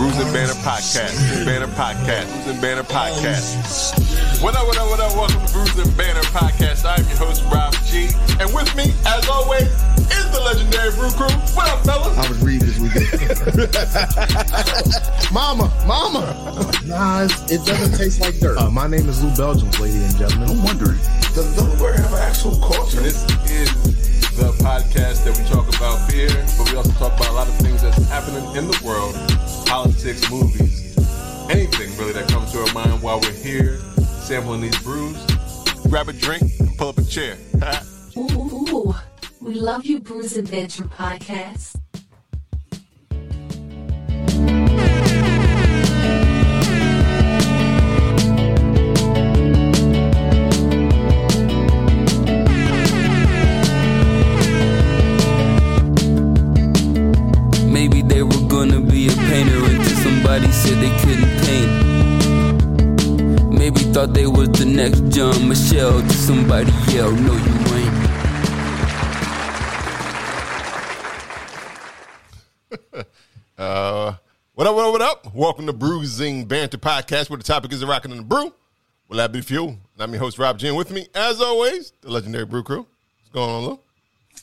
Bruising Banter Podcast. Bruising Banter Podcast. Bruising Banter Podcast. What up, what up, what up? Welcome to Bruising Banter Podcast. I'm your host, Rob G. And with me, as always, is the legendary Brew Crew. What up, fellas? I was reading this weekend. mama, mama. Nah, it's, it doesn't taste like dirt. Uh, my name is Lou Belgium, ladies and gentlemen. I'm wondering, does Delaware have an actual culture? This is the podcast that we talk about beer, but we also talk about a lot of things that's happening in the world, politics, movies, anything really that comes to our mind while we're here sampling these brews. Grab a drink and pull up a chair. ooh, ooh, ooh. We love you, Brews Adventure Podcast. Maybe they were gonna be a painter until somebody said they couldn't paint. Maybe thought they was the next John Michelle till somebody yelled, No, you ain't. Uh, what up, what up, what up? Welcome to Bruising Banter Podcast, where the topic is the rockin' and the brew. Will that be fuel? And I'm your host, Rob Jim. With me, as always, the legendary Brew Crew. What's going on, Lou?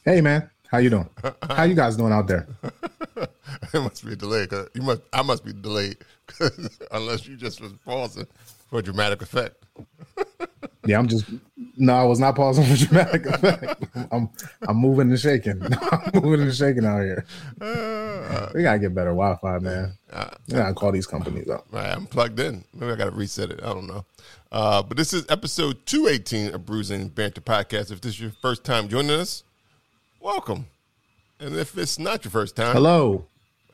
Hey, man. How you doing? How you guys doing out there? it must be a delay. Cause you must. I must be delayed, unless you just was pausing for dramatic effect. Yeah, I'm just. No, I was not pausing for dramatic effect. I'm, I'm moving and shaking. I'm moving and shaking out here. We gotta get better Wi-Fi, man. We gotta call these companies up. Right, I'm plugged in. Maybe I got to reset it. I don't know. Uh, but this is episode 218 of Bruising Banter Podcast. If this is your first time joining us, welcome. And if it's not your first time, Hello,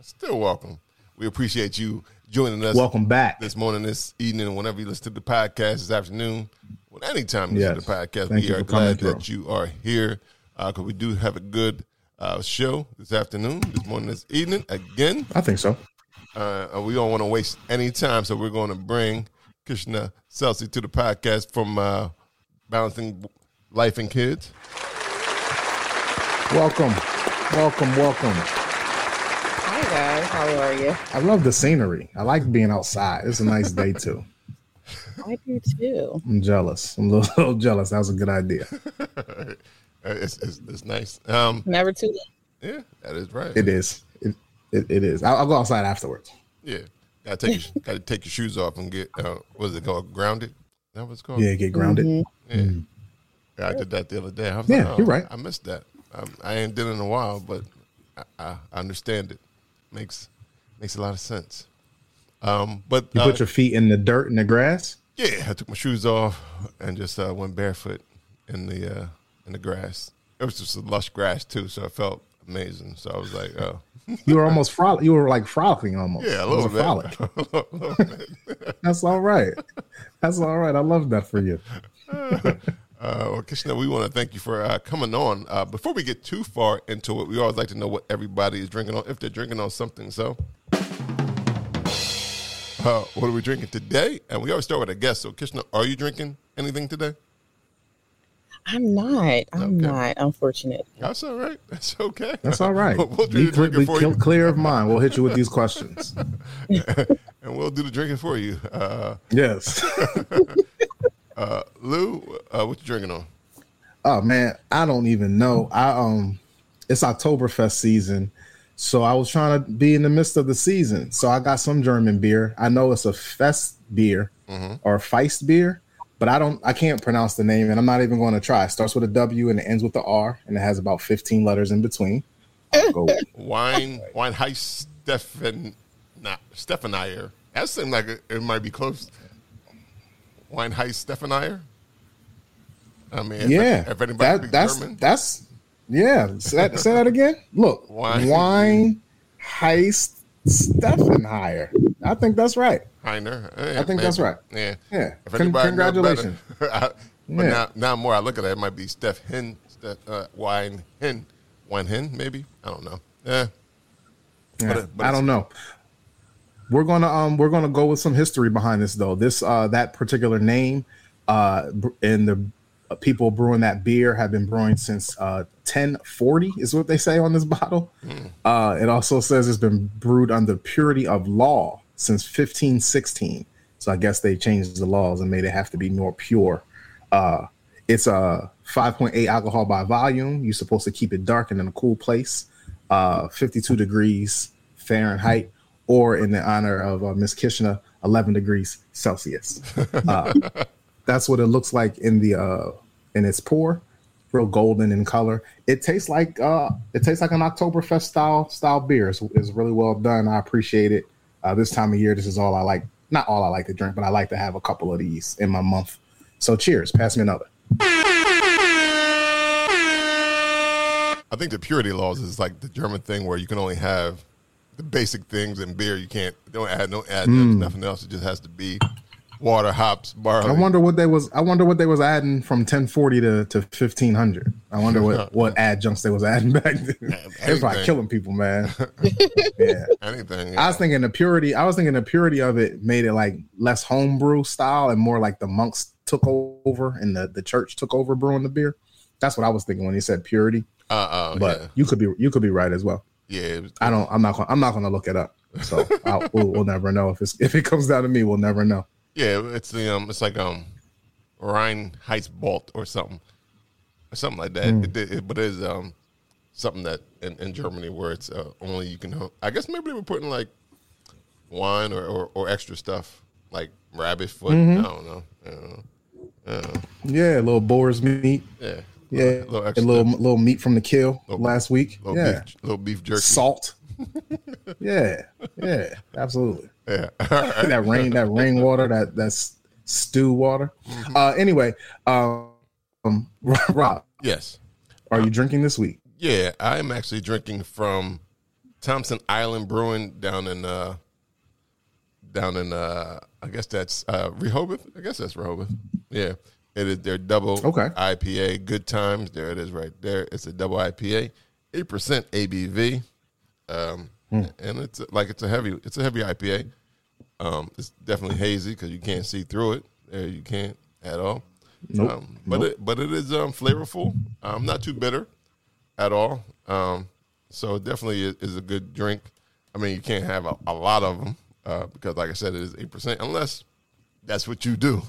still welcome. We appreciate you joining us. welcome back. this morning, this evening, whenever you listen to the podcast, this afternoon, well, anytime you listen to the podcast, Thank we are glad that you are here because we do have a good uh, show this afternoon, this morning, this evening. Again, I think so. uh, we don't want to waste any time, so we're going to bring Kishna Celce to the podcast from uh, Balancing Life and Kids. Welcome, welcome, welcome. Hi guys, how are you? I love the scenery. I like being outside. It's a nice day too. I do too. I'm jealous. I'm a little, little jealous. That was a good idea. It's, it's, it's nice. Um, Never too late. yeah, that is right. It is. It, it, it is. I'll, I'll go outside afterwards. Yeah, gotta take your, gotta take your shoes off and get uh, what is it called? Grounded. That what it's called? Yeah, get grounded. Yeah. Yeah, I did that the other day. I was Yeah, like, oh, you're right. I missed that. Um, I ain't did it in a while, but I, I, I understand it. Makes makes a lot of sense. Um, but You uh, put your feet in the dirt and the grass. yeah, I took my shoes off and just uh, went barefoot in the uh, in the grass. It was just lush grass too, so it felt amazing. So I was like, oh, You were almost frolic. You were like frolicking almost. yeah, a little bit. frolic. A little bit. That's all right. That's all right. I love that for you. Uh, well, Kishna, we want to thank you for uh, coming on. Uh, before we get too far into it, we always like to know what everybody is drinking on, if they're drinking on something. So, uh, what are we drinking today? And we always start with a guest. So, Kishna, are you drinking anything today? I'm not. I'm Okay. not, unfortunate. That's all right. That's okay. That's all right. we'll do Be the clear, drinking be for you, clear of mind. We'll hit you with these questions. and we'll do the drinking for you. Uh, Lou, uh, what you drinking on? Oh man, I don't even know. I um, it's Oktoberfest season, so I was trying to be in the midst of the season. So I got some German beer. I know it's a Fest beer or Feist beer, but I don't. I can't pronounce the name, and I'm not even going to try. It starts with a W and it ends with the R, and it has about 15 letters in between. I'll go with Wine, Wine Heist Stefan, not Stephanier. That seemed like it, it might be close. Wine Heist Stephanier. I mean, if, yeah, if anybody that, that's German, that's yeah. Say that, say that again. Look, Wine. wine, heist, Steffenheyer. I think that's right. Heiner. I think that's right. Yeah, Yeah. If Con- congratulations. I- but Yeah. now, now more I look at it, it might be Steph Hen, Steph, uh, Wine Hen, Wine Hen, maybe. I don't know. Yeah, Yeah, but I don't know. We're gonna um we're gonna go with some history behind this though. This uh that particular name uh in the uh, people brewing that beer have been brewing since uh, 1040 is what they say on this bottle. Uh, it also says it's been brewed under purity of law since 1516. So I guess they changed the laws and made it have to be more pure. Uh, it's a 5.8 alcohol by volume. You're supposed to keep it dark and in a cool place, uh, 52 degrees Fahrenheit, or in the honor of uh, Miss Kishna, 11 degrees Celsius. Uh, that's what it looks like in the uh, in its pour, real golden in color. It tastes like uh, it tastes like an Oktoberfest style style beer. It's, it's really well done. I appreciate it. Uh, this time of year, this is all I like. Not all I like to drink, but I like to have a couple of these in my month. So cheers. Pass me another. I think the purity laws is like the German thing where you can only have the basic things in beer. You can't don't add no add nothing else. It just has to be water, hops, barley. I wonder what they was. I wonder what they was adding from 1040 to, to 1500. I wonder what what adjuncts they was adding back then. They was probably killing people, man. yeah. anything. I was thinking the purity. I was thinking the purity of it made it like less homebrew style and more like the monks took over and the, the church took over brewing the beer. That's what I was thinking when he said purity. uh, uh, But yeah, you could be you could be right as well. Yeah. Was, I don't. I'm not. Gonna, I'm not going to look it up. So I'll, we'll, we'll never know if it's if it comes down to me. We'll never know. yeah, it's the um, it's like um, Rhine Heights Balt or something, or something like that. It, did- it, but it is um, something that in, in Germany where it's uh, only you can. I guess maybe they were putting like wine or, or, or extra stuff like rabbit foot. I don't know. I don't know. I don't know. Yeah, a little boar's meat. Yeah, Yeah, a little a little little meat from the kill Little- last week. little yeah, beef, little beef jerky. salt. yeah, yeah, absolutely. Yeah, that rain, that rainwater, that that's stew water. Mm-hmm. Uh, anyway, um, Rob, yes. are you drinking this week? Yeah, I'm actually drinking from Thompson Island Brewing down in uh down in uh I guess that's uh Rehoboth. I guess that's Rehoboth. Yeah. It is their double Okay. IPA. Good times. There it is right there. It's a double IPA. Eight percent ABV. Um Hmm. and it's like it's a heavy it's a heavy IPA. Um it's definitely hazy because you can't see through it. There you can't at all. Nope. Um, but it but it is um flavorful. Um not too bitter at all. Um, so it definitely is, is a good drink. I mean, you can't have a, a lot of them uh, because, like I said, it is eight percent. Unless that's what you do,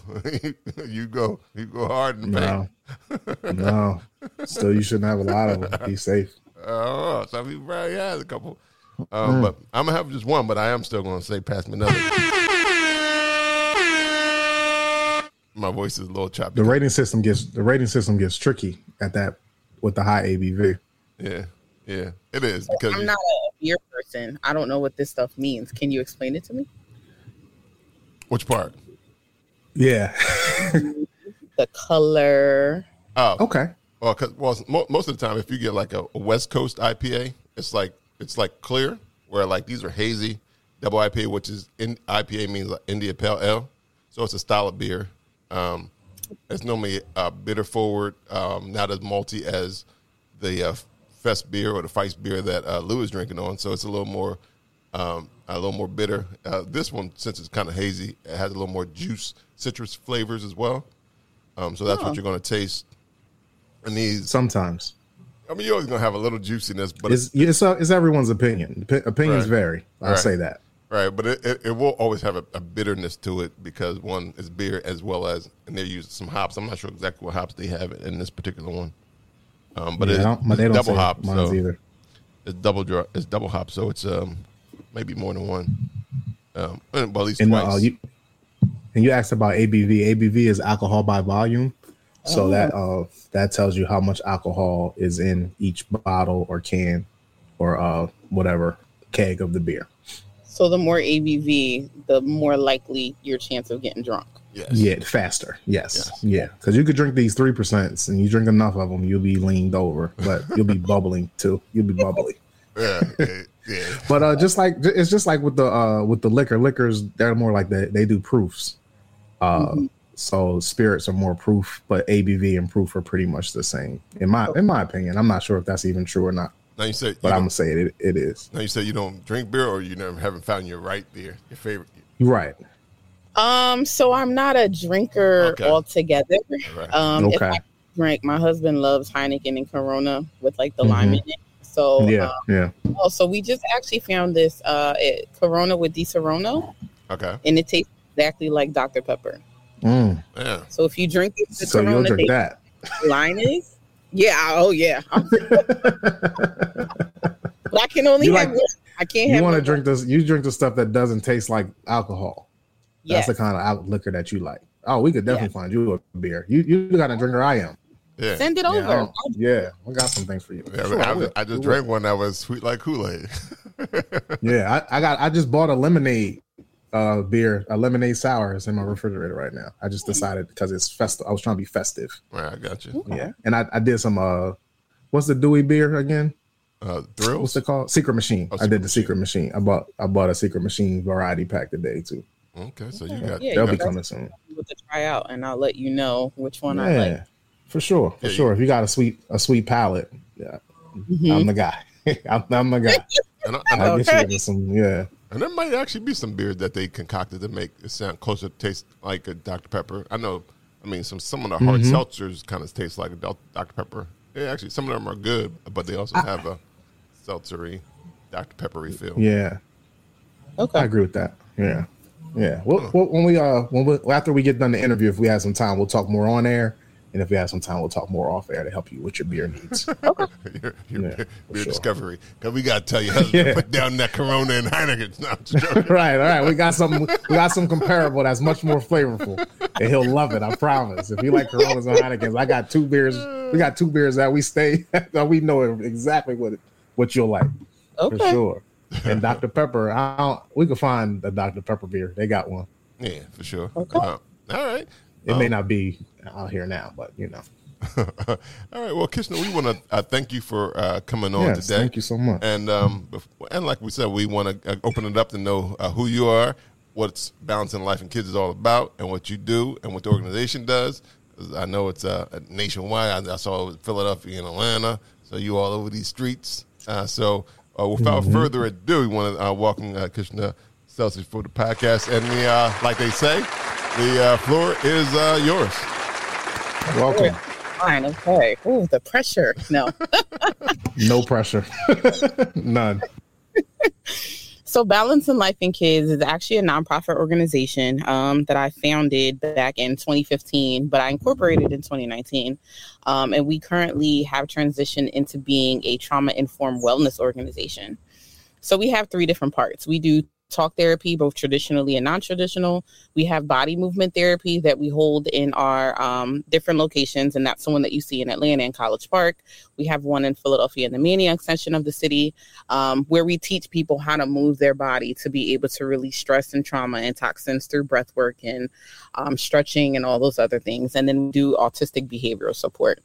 you go you go hard and No, bang. no. Still, you shouldn't have a lot of them. Be safe. Oh, some people probably has a couple. Um, But I'm gonna have just one. But I am still gonna say, pass me another. My voice is a little choppy. The rating system gets the rating system gets tricky at that with the high ABV. yeah, yeah, it is because I'm not a beer person. I don't know what this stuff means. Can you explain it to me? which part? Yeah. The color. Oh, okay. Well, cause well, mo- most of the time, if you get like a, a West Coast IPA, it's like it's like clear. Where like these are hazy double IPA, which is in IPA means like India Pale Ale, so it's a style of beer. Um, it's normally uh, bitter forward, um, not as malty as the uh, Fest beer or the Feist beer that uh, Lou is drinking on. So it's a little more um, a little more bitter. Uh, this one, since it's kind of hazy, it has a little more juice, citrus flavors as well. Um, so that's what you're going to taste. And these, Sometimes I mean, you're always going to have a little juiciness, but it's it's, uh, it's everyone's opinion. Opi- Opinions Right. vary. I'll Right. say that. right. But it, it, it will always have a, a bitterness to it because one is beer as well as, and they're using some hops. I'm not sure exactly what hops they have in this particular one. Um, but Yeah, I it's, they double hop, mine's so either. it's double dry, it's double hop, so it's um maybe more than one. Um, well, at least And twice. uh, you and you asked about ABV. ABV is alcohol by volume. So that uh that tells you how much alcohol is in each bottle or can or uh whatever keg of the beer. So the more ABV, the more likely your chance of getting drunk. yes. Yeah, faster. Yes. Yes. Yeah. Because you could drink these three percents and you drink enough of them, you'll be leaned over, but you'll be bubbling too. You'll be bubbly. yeah, yeah, yeah. But uh, just like it's just like with the uh with the liquor, liquors they're more like they they do proofs. Uh, so spirits are more proof, but ABV and proof are pretty much the same in my in my opinion. I'm not sure if that's even true or not, Now you said, you but I'm gonna say it it is now you say you don't drink beer, or you never haven't found your right beer, your favorite. Right. Um, so I'm not a drinker Okay. altogether. Right. Um, if I drank. My husband loves Heineken and Corona with like the Mhm. lime in it. So yeah, um, yeah. oh, so we just actually found this uh it, Corona with Disaronno, Okay. and it tastes exactly like Dr Pepper. Mm. Yeah. So if you drink it, the So you'll drink taste that. line is, yeah, oh yeah. but I can only You have like- one. I can't You want to drink this? You drink the stuff that doesn't taste like alcohol. Yes. That's the kind of liquor that you like. Oh, we could definitely find you a beer. You you got a drinker. I am. Yeah. Send it Yeah, over. I, I'll- yeah, I got some things for you. Yeah, Sure, I, will. I just drank one that was sweet like Kool Aid. Yeah, I, I got. I just bought a lemonade uh beer, a lemonade sour is in my refrigerator right now. I just decided because it's festive. I was trying to be festive. right, I got you. Yeah, and I, I did some. uh What's the Dewey beer again? Uh, What's it called? Secret Machine. Oh, I did Secret the Secret Machine. I bought. I bought a Secret Machine variety pack today too. Okay, so you got. Yeah, They'll you be coming soon. with the try out, and I'll let you know which one I like. Yeah, for sure, for Yeah, you- sure. If you got a sweet a sweet palate, yeah, Mhm. I'm the guy. I'm, I'm the guy. And, I- and, I'll I- get you some. Yeah, and there might actually be some beers that they concocted to make it sound closer to taste like a Dr Pepper. I know. I mean, some some of the hard Mm-hmm. seltzers kind of taste like a Dr Pepper. Yeah, actually, some of them are good, but they also have a seltzery Dr Peppery feel. yeah. Okay. I agree with that. Yeah, yeah. Well, well, when we uh when we after we get done the interview, if we have some time, we'll talk more on air, and if we have some time, we'll talk more off air to help you with your beer needs. your, your Yeah, beer, beer sure. discovery. Because we got to tell you how to Yeah. put down that Corona and Heineken. No, I'm just joking. right, all right. We got something. We got some comparable that's much more flavorful, and he'll love it. I promise. If you like Coronas and Heinekens, I got two beers. We got two beers that we stay. that we know exactly what what you'll like Okay. for Okay. sure. And Dr Pepper, I don't, we could find a Dr Pepper beer. They got one. yeah, for sure. Okay. Uh, all right. It may not be out here now, but you know. All right. Well, Kishna, we want to uh, thank you for uh, coming on Yes, today. thank you so much. And um, and like we said, we want to uh, open it up to know uh, who you are, what's balancing life and kids is all about, and what you do, and what the organization does. I know it's uh, nationwide. I, I saw Philadelphia and Atlanta. So you all over these streets. Uh, so uh, without Mm-hmm. further ado, we want to uh, welcome uh, Kishna Celsius for the podcast. And the uh, like they say, the uh, floor is uh, yours. Welcome. Fine. Okay. Ooh, the pressure. No. No pressure. None. So, Balancing Life and Kids is actually a nonprofit organization um, that I founded back in 2015, but I incorporated in 2019. Um, and we currently have transitioned into being a trauma informed wellness organization. So, we have three different parts. We do talk therapy, both traditionally and non traditional. We have body movement therapy that we hold in our um, different locations, and that's the one that you see in Atlanta and College Park. We have one in Philadelphia in the Manayunk section of the city um, where we teach people how to move their body to be able to release stress and trauma and toxins through breath work and um, stretching and all those other things. And then we do autistic behavioral support.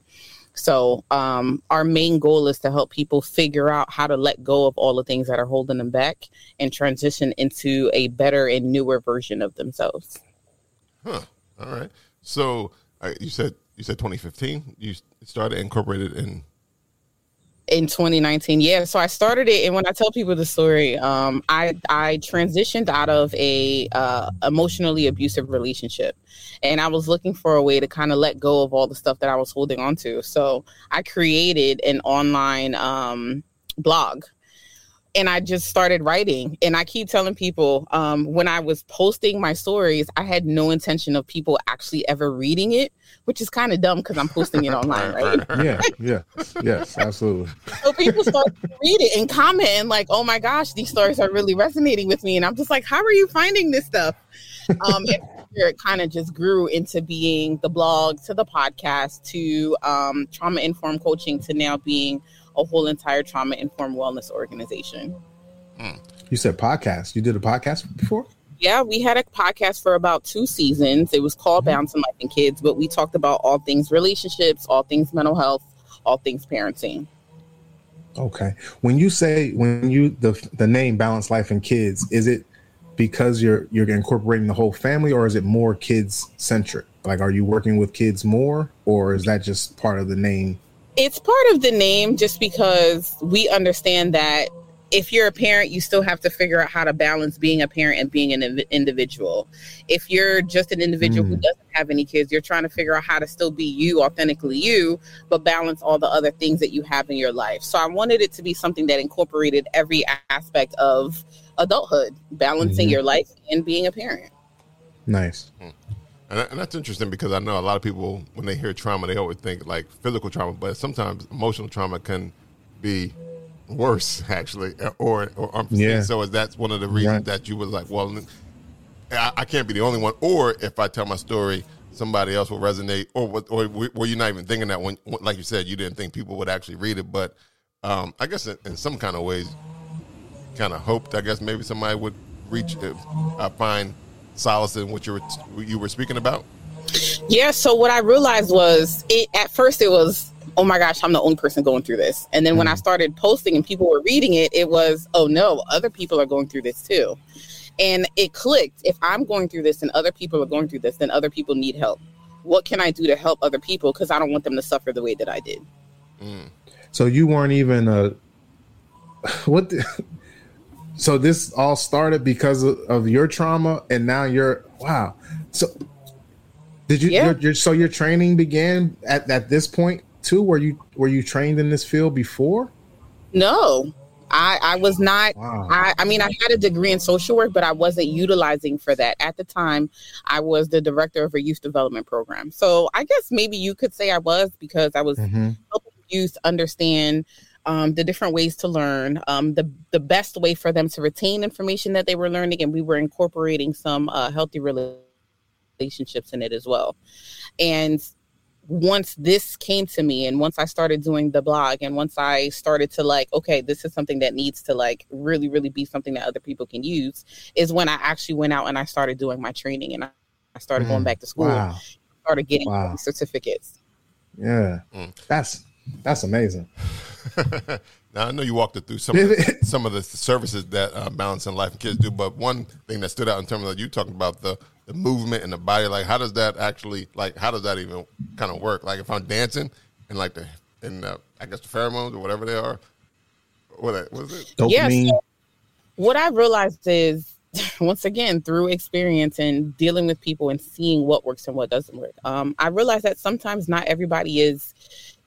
So, um, our main goal is to help people figure out how to let go of all the things that are holding them back and transition into a better and newer version of themselves. Huh. All right. So uh, you said you said 2015. You started incorporated in. In 2019 yeah so i started it and when i tell people the story um i i transitioned out of a uh emotionally abusive relationship and i was looking for a way to kind of let go of all the stuff that i was holding on to so i created an online um blog and I just started writing. And I keep telling people um, when I was posting my stories, I had no intention of people actually ever reading it, which is kind of dumb because I'm posting it online, right? Yeah, yeah, yes, absolutely. So people start to read it and comment and like, oh my gosh, these stories are really resonating with me. And I'm just like, how are you finding this stuff? Um, and it kind of just grew into being the blog to the podcast to um, trauma informed coaching to now being a whole entire trauma informed wellness organization. Hmm. You said podcast. You did a podcast before? Yeah, we had a podcast for about two seasons. It was called mm-hmm. Balancing Life and Kids, but we talked about all things relationships, all things mental health, all things parenting. Okay. When you say when you the the name Balance Life and Kids, is it because you're you're incorporating the whole family or is it more kids centric? Like are you working with kids more or is that just part of the name? It's part of the name just because we understand that if you're a parent, you still have to figure out how to balance being a parent and being an inv- individual. If you're just an individual who Mm. doesn't have any kids, you're trying to figure out how to still be you, authentically you, but balance all the other things that you have in your life. So I wanted it to be something that incorporated every aspect of adulthood, balancing Mhm. your life and being a parent. Nice. And, and that's interesting because I know a lot of people when they hear trauma, they always think like physical trauma, but sometimes emotional trauma can be worse actually, or or unforeseen. Yeah. So is that's one of the reasons Right. that you was like, well, I, I can't be the only one. Or if I tell my story, somebody else will resonate. Or or were you not even thinking that when, like you said, you didn't think people would actually read it, but um, I guess in, in some kind of ways, kind of hoped. I guess maybe somebody would reach, uh, find solace in what you were what you were speaking about. Yeah. So what I realized was it at first it was, oh my gosh, I'm the only person going through this. And then when I mm. started posting and people were reading it, it was, oh no, other people are going through this too. And it clicked. If I'm going through this and other people are going through this, then other people need help. What can I do to help other people? Because I don't want them to suffer the way that I did. Mm. So you weren't even a what? The, so this all started because of, of your trauma, and now you're wow. So did you? Yeah. Your, your, so your training began at, at this point too. Were you were you trained in this field before? No, I, I was not. Wow. I, I mean, I had a degree in social work, but I wasn't utilizing for that. At the time, I was the director of a youth development program. So I guess maybe you could say I was because I was Mhm. helping youth understand um, the different ways to learn, um, the the best way for them to retain information that they were learning, and we were incorporating some uh, healthy relationships in it as well. And once this came to me, and once I started doing the blog, and once I started to like, okay, this is something that needs to like really, really be something that other people can use, is when I actually went out and I started doing my training, and I, I started going Mm. back to school, Wow. started getting Wow. certificates. Yeah. Mm. That's that's amazing. now I know you walked it through some of the, some of the services that uh, Balancing Life and Kids do, but one thing that stood out in terms of you talking about the the movement and the body, like how does that actually like how does that even kind of work? Like if I'm dancing and like the and uh, I guess the pheromones or whatever they are, what what is it? Dopamine. so what I realized is, once again, through experience and dealing with people and seeing what works and what doesn't work, um, I realized that sometimes not everybody is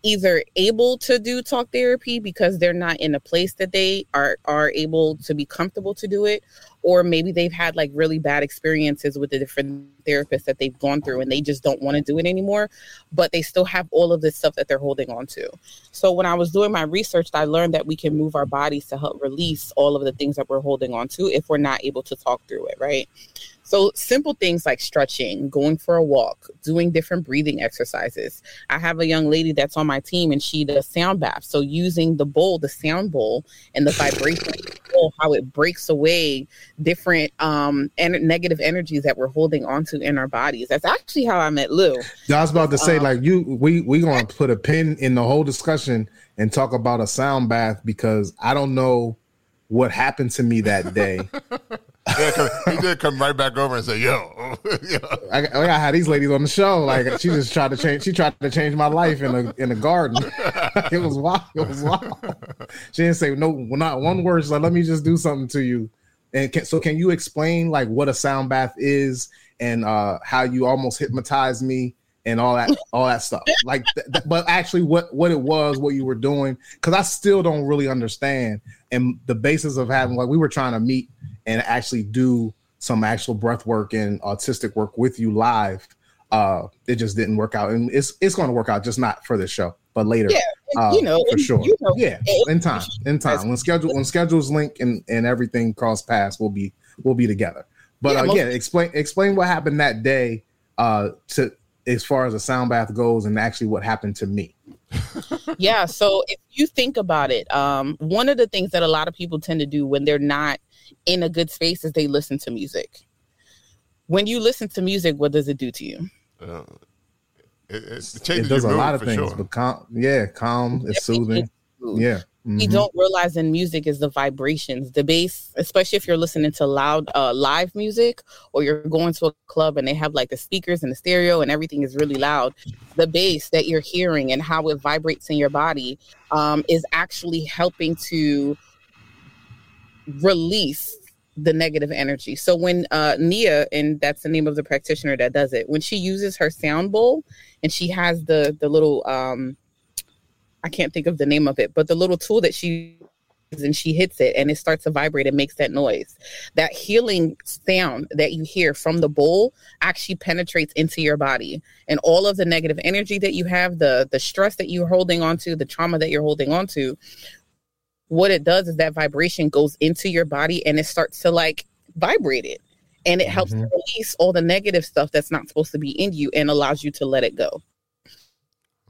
either able to do talk therapy because they're not in a place that they are are able to be comfortable to do it or maybe they've had like really bad experiences with the different therapists that they've gone through and they just don't want to do it anymore but they still have all of this stuff that they're holding on to. So when i was doing my research i learned that we can move our bodies to help release all of the things that we're holding on to if we're not able to talk through it right so simple things like stretching, going for a walk, doing different breathing exercises. I have a young lady that's on my team and she does sound baths. So using the bowl, the sound bowl and the vibration bowl, how it breaks away different um and negative energies that we're holding onto in our bodies. That's actually how I met Lou. I was about to say, Um, like you, we we gonna put a pin in the whole discussion and talk about a sound bath because I don't know what happened to me that day. He did come right back over and say, "Yo. I, I got had these ladies on the show. Like she just tried to change. She tried to change my life in the in a garden. it was wild. It was wild. She didn't say no, not one word. She's like, let me just do something to you. And can, so, can you explain like what a sound bath is and uh how you almost hypnotized me and all that all that stuff? Like, th- th- but actually, what what it was, what you were doing? Because I still don't really understand. And the basis of having like we were trying to meet and actually do some actual breath work and autistic work with you live. Uh, it just didn't work out, and it's it's going to work out, just not for this show, but later. Yeah, uh, you know, for sure. You know, yeah, in time, in time. When schedule when schedules link and and everything cross paths, we'll be we'll be together. But Yeah, uh, yeah, explain explain what happened that day. Uh, to as far as a sound bath goes, and actually what happened to me. yeah so if you think about it um one of the things that a lot of people tend to do when they're not in a good space is they listen to music when you listen to music what does it do to you Uh, it, it, it It does a lot of things, sure. but calm, yeah, calm, it's soothing. Yeah, we mhm. don't realize in music is the vibrations the bass especially if you're listening to loud uh, live music or you're going to a club and they have like the speakers and the stereo and everything is really loud the bass that you're hearing and how it vibrates in your body um, is actually helping to release the negative energy. So when uh Nia, and that's the name of the practitioner that does it, when she uses her sound bowl and she has the the little um I can't think of the name of it, but the little tool that she and she hits it and it starts to vibrate and makes that noise. That healing sound that you hear from the bowl actually penetrates into your body. And all of the negative energy that you have, the the stress that you're holding onto, the trauma that you're holding onto, what it does is that vibration goes into your body and it starts to like vibrate it. And it helps Mhm. release all the negative stuff that's not supposed to be in you and allows you to let it go.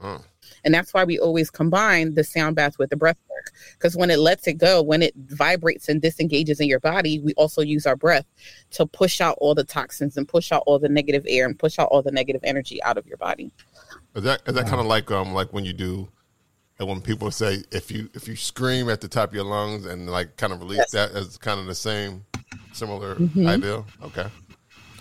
Oh. And that's why we always combine the sound bath with the breath work. Because when it lets it go, when it vibrates and disengages in your body, we also use our breath to push out all the toxins and push out all the negative air and push out all the negative energy out of your body. Is that is that kind of like um like when you do, and when people say if you if you scream at the top of your lungs and like kind of release Yes. that as kind of the same similar Mhm. idea? Okay.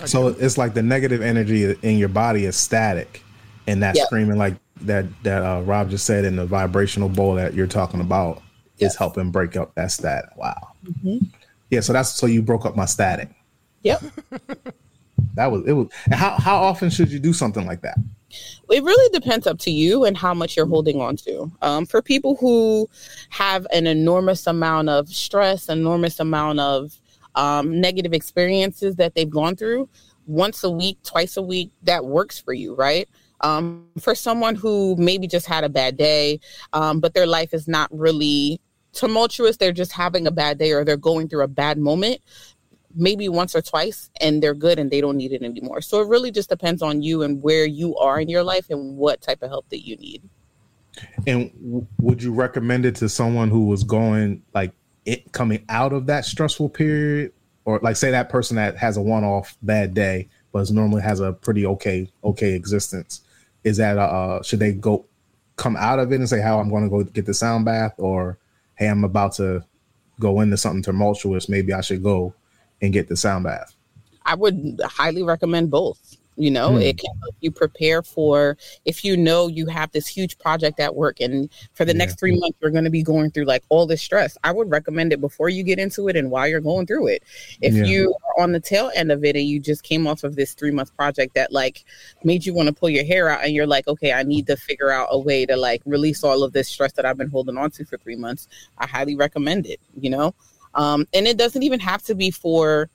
So it's like the negative energy in your body is static, and that Yeah. screaming like that that uh, Rob just said in the vibrational bowl that you're talking about is helping break up that static. Wow. Mhm. Yeah. So that's so you broke up my static. Yep. That was it was. How how often should you do something like that? It really depends up to you and how much you're holding on to. Um, for people who have an enormous amount of stress, enormous amount of um, negative experiences that they've gone through, once a week, twice a week, that works for you, right? Um, for someone who maybe just had a bad day, um, but their life is not really tumultuous, they're just having a bad day or they're going through a bad moment, maybe once or twice and they're good and they don't need it anymore. So it really just depends on you and where you are in your life and what type of help that you need. And w- would you recommend it to someone who was going like it coming out of that stressful period, or like say that person that has a one-off bad day but normally has a pretty okay okay existence? Is that uh should they go come out of it and say how I'm going to go get the sound bath, or hey I'm about to go into something tumultuous, maybe I should go and get the sound bath. I would highly recommend both. You know, Hmm. it can help you prepare for if you know you have this huge project at work and for the next three months you're going to be going through like all this stress. I would recommend it before you get into it and while you're going through it. If Yeah. you are on the tail end of it and you just came off of this three month project that like made you want to pull your hair out and you're like, okay, I need to figure out a way to like release all of this stress that I've been holding on to for three months, I highly recommend it, you know? Um, and it doesn't even have to be for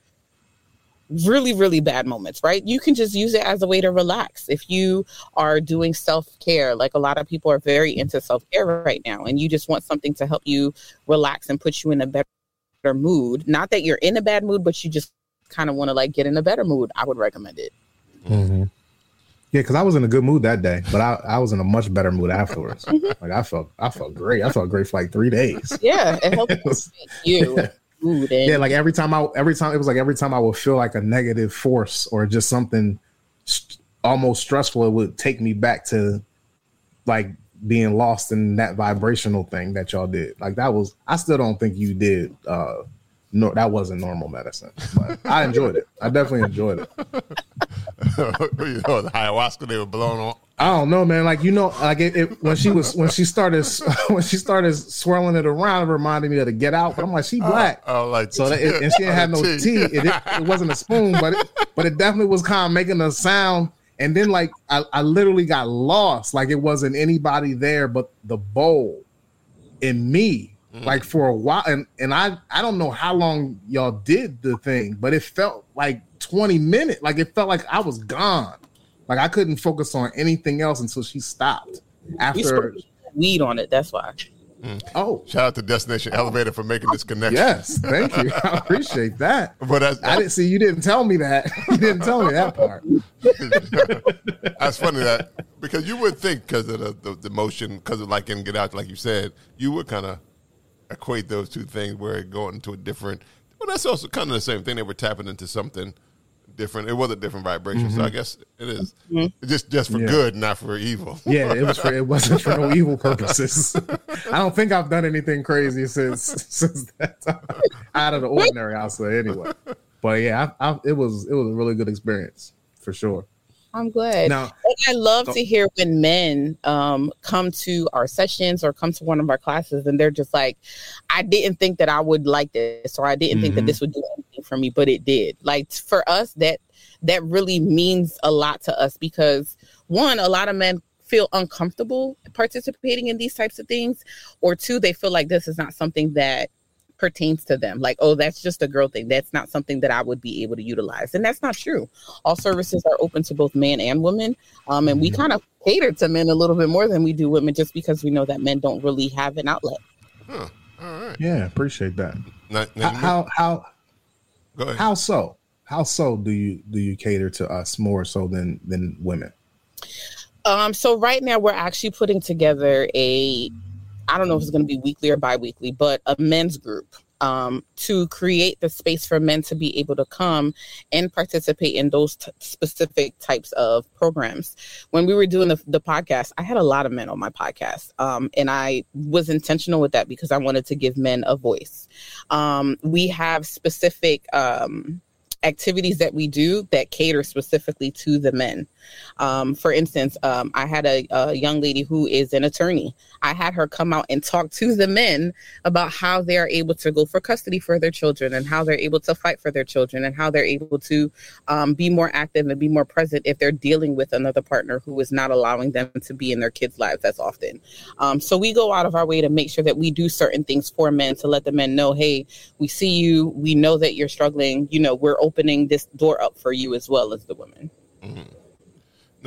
really really bad moments right? You can just use it as a way to relax. If you are doing self-care like a lot of people are very into self-care right now and you just want something to help you relax and put you in a better mood. Not that you're in a bad mood but you just kind of want to like get in a better mood i would recommend it Yeah, because I was in a good mood that day, but I, I was in a much better mood afterwards. like I felt I felt great. I felt great for like three days. yeah it helped It was- you mood and yeah, like every time I every time it was like every time I would feel like a negative force or just something st- almost stressful, it would take me back to like being lost in that vibrational thing that y'all did. Like that was I still don't think you did uh no that wasn't normal medicine. But I enjoyed it. I definitely enjoyed it. you know, the ayahuasca they were blowing on. I don't know, man. Like you know, like it, it when she was when she started when she started swirling it around, it reminded me of the Get Out. But I'm like, she oh, black. Oh, like So that, and she didn't have no oh, tea. tea. It, it wasn't a spoon, but it, but it definitely was kind of making a sound. And then like I, I literally got lost. Like it wasn't anybody there but the bowl and me. Mm-hmm. Like for a while, and and I I don't know how long y'all did the thing, but it felt like 20 minutes. Like it felt like I was gone. Like I couldn't focus on anything else until she stopped. After weed on it that's why mm. oh Shout out to Destination Elevator for making this connection. yes, thank you. I appreciate that. But that's, I didn't see you didn't tell me that. You didn't tell me that part. that's funny that because you would think because of the, the, the motion, because of like in Get Out, like you said, you would kind of equate those two things where it going into a different. Well, that's also kind of the same thing. They were tapping into something different. It was a different vibration, so I mm-hmm. guess it is. It's just just for Yeah. good, not for evil. Yeah, it was for it wasn't for no evil purposes. I don't think I've done anything crazy since since that time. Out of the ordinary, I'll say anyway. But yeah, I, I, it was it was a really good experience for sure. I'm glad. Now, And I love So- to hear when men um, come to our sessions or come to one of our classes and they're just like, I didn't think that I would like this or I didn't think that Mhm. this would do anything for me, but it did. Like for us, that that really means a lot to us because one, a lot of men feel uncomfortable participating in these types of things, or two, they feel like this is not something that pertains to them like oh that's just a girl thing that's not something that i would be able to utilize and that's not true all services are open to both men and women um, and we kind of cater to men a little bit more than we do women just because we know that men don't really have an outlet Huh. All right. yeah, appreciate that. Now, now How how how, go ahead. how so? How so do you do you cater to us more so than than women? Um, so right now we're actually putting together a I don't know if it's gonna be weekly or bi-weekly, but a men's group um to create the space for men to be able to come and participate in those t- specific types of programs. When we were doing the, the podcast, I had a lot of men on my podcast. Um, and I was intentional with that because I wanted to give men a voice. Um, we have specific um activities that we do that cater specifically to the men. Um, for instance, um, I had a, a young lady who is an attorney. I had her come out and talk to the men about how they are able to go for custody for their children and how they're able to fight for their children and how they're able to um, be more active and be more present if they're dealing with another partner who is not allowing them to be in their kids' lives as often. Um, so we go out of our way to make sure that we do certain things for men to let the men know, hey, we see you, we know that you're struggling. You know, we're opening this door up for you as well as the women.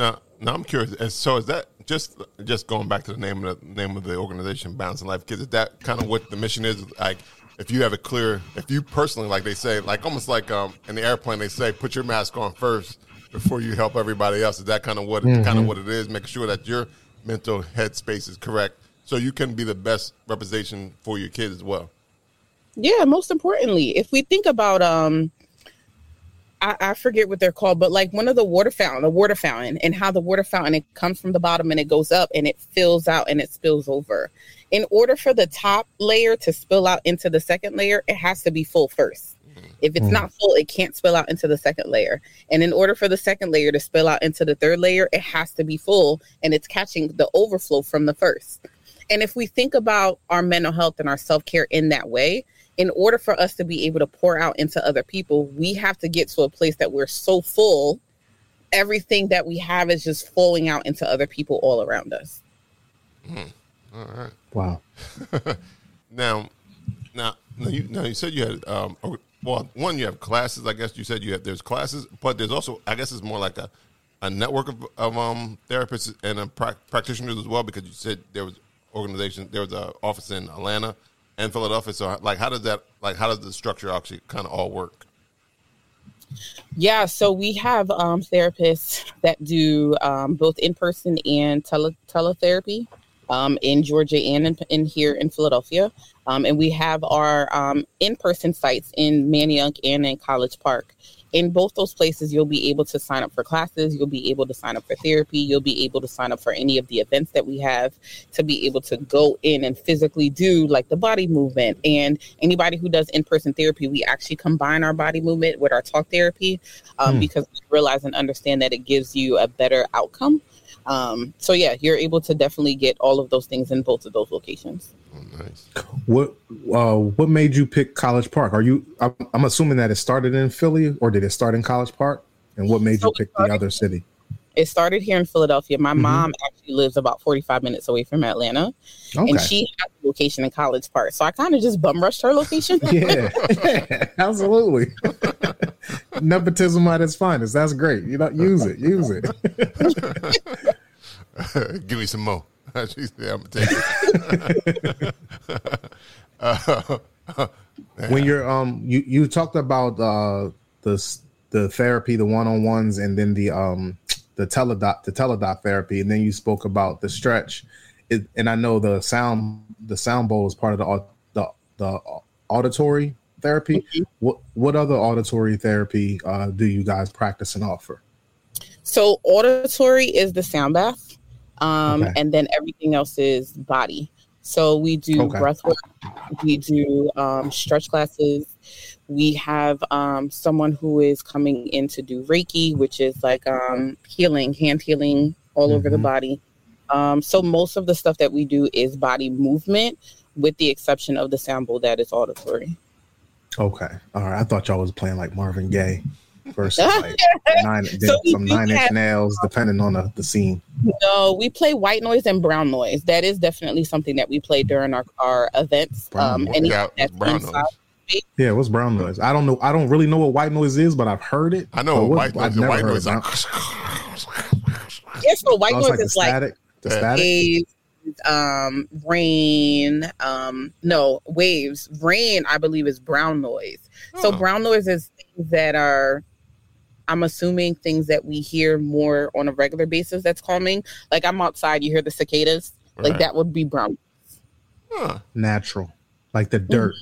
Now, now I'm curious. And so is that just just going back to the name of the name of the organization, Balancing Life Kids? Is that kind of what the mission is? Like, if you have a clear, if you personally, like they say, like almost like um, in the airplane, they say, put your mask on first before you help everybody else. Is that kind of what kind of what it is? Making sure that your mental headspace is correct, so you can be the best representation for your kids as well. Yeah, most importantly, if we think about um I, I forget what they're called, but like one of the water fountain, a water fountain, and how the water fountain it comes from the bottom and it goes up and it fills out and it spills over. In order for the top layer to spill out into the second layer, it has to be full first. Mm. If it's mm. not full, it can't spill out into the second layer. And in order for the second layer to spill out into the third layer, it has to be full and it's catching the overflow from the first. And if we think about our mental health and our self care in that way, in order for us to be able to pour out into other people, we have to get to a place that we're so full, everything that we have is just flowing out into other people all around us. All right. Wow. Now, now, now you, now you said you had um, well, one you have classes. I guess you said you have there's classes, but there's also I guess it's more like a, a network of, of um therapists and uh, prac practitioners as well because you said there was organization there was an office in Atlanta and Philadelphia. So like, how does that like how does the structure actually kind of all work? Yeah, so we have um, therapists that do um, both in person and tele- teletherapy um, in Georgia and in, in here in Philadelphia. Um, and we have our um, in person sites in Manayunk and in College Park. In both those places, you'll be able to sign up for classes, you'll be able to sign up for therapy, you'll be able to sign up for any of the events that we have to be able to go in and physically do like the body movement. And anybody who does in person therapy, we actually combine our body movement with our talk therapy um, because we realize and understand that it gives you a better outcome. Um, so, yeah, you're able to definitely get all of those things in both of those locations. Oh, nice. What uh, what made you pick College Park? Are you? I'm, I'm assuming that it started in Philly, or did it start in College Park? And what made So you it pick the other city? It started here in Philadelphia. My Mhm. mom actually lives about 45 minutes away from Atlanta, Okay. and she has a location in College Park. So I kind of just bum rushed her location. yeah, absolutely. Nepotism at its finest. That's great. You know, use it. Use it. Give me some more. She said, I'm gonna take it. Uh, when you're um you you talked about uh the the therapy the one-on-ones and then the um the teledoc the teledoc therapy and then you spoke about the stretch it, and i know the sound the sound bowl is part of the the, the auditory therapy what what other auditory therapy uh do you guys practice and offer So auditory is the sound bath, um, Okay. and then everything else is body. So we do Okay. breath work, we do um, stretch classes, We have um, someone who is coming in to do Reiki, which is like um, healing, hand healing all over the Mhm. body. Um, so most of the stuff that we do is body movement, with the exception of the sample that is auditory. Okay. All right. I thought y'all was playing like Marvin Gaye versus like nine, So some nine inch nails, depending on the, the scene. No, we play white noise and brown noise. That is definitely something that we play during our, our events. Brown Um, noise. anything Yeah, brown noise. Yeah, what's brown noise? I don't know. I don't really know what white noise is, but I've heard it. I know what what- white noise. I've The never white heard noise. of Like, Yeah, so white noise like the is like static. The static. waves, um, rain. Um, no waves. Rain, I believe, is brown noise. So Oh. brown noise is things that are. I'm assuming things that we hear more on a regular basis. That's calming. Like I'm outside, you hear the cicadas. Like that would be brown. huh, Natural, like the dirt.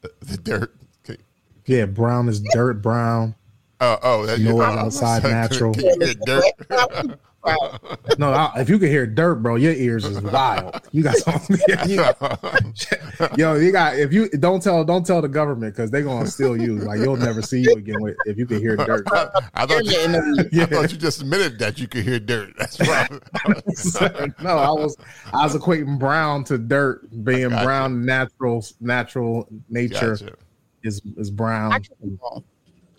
the, the dirt. Okay. Yeah, brown is dirt brown. Oh, oh, that, Noise oh, outside natural. dirt. No, I, if you can hear dirt, bro, your ears is wild. You got something. you, yo, you got. If you don't tell, don't tell the government because they're gonna steal you. Like you'll never see you again with, if you can hear dirt. I thought you, In I thought you just admitted that you could hear dirt. That's right. no, I was I was equating brown to dirt, being Gotcha. brown natural natural nature Gotcha. is is brown.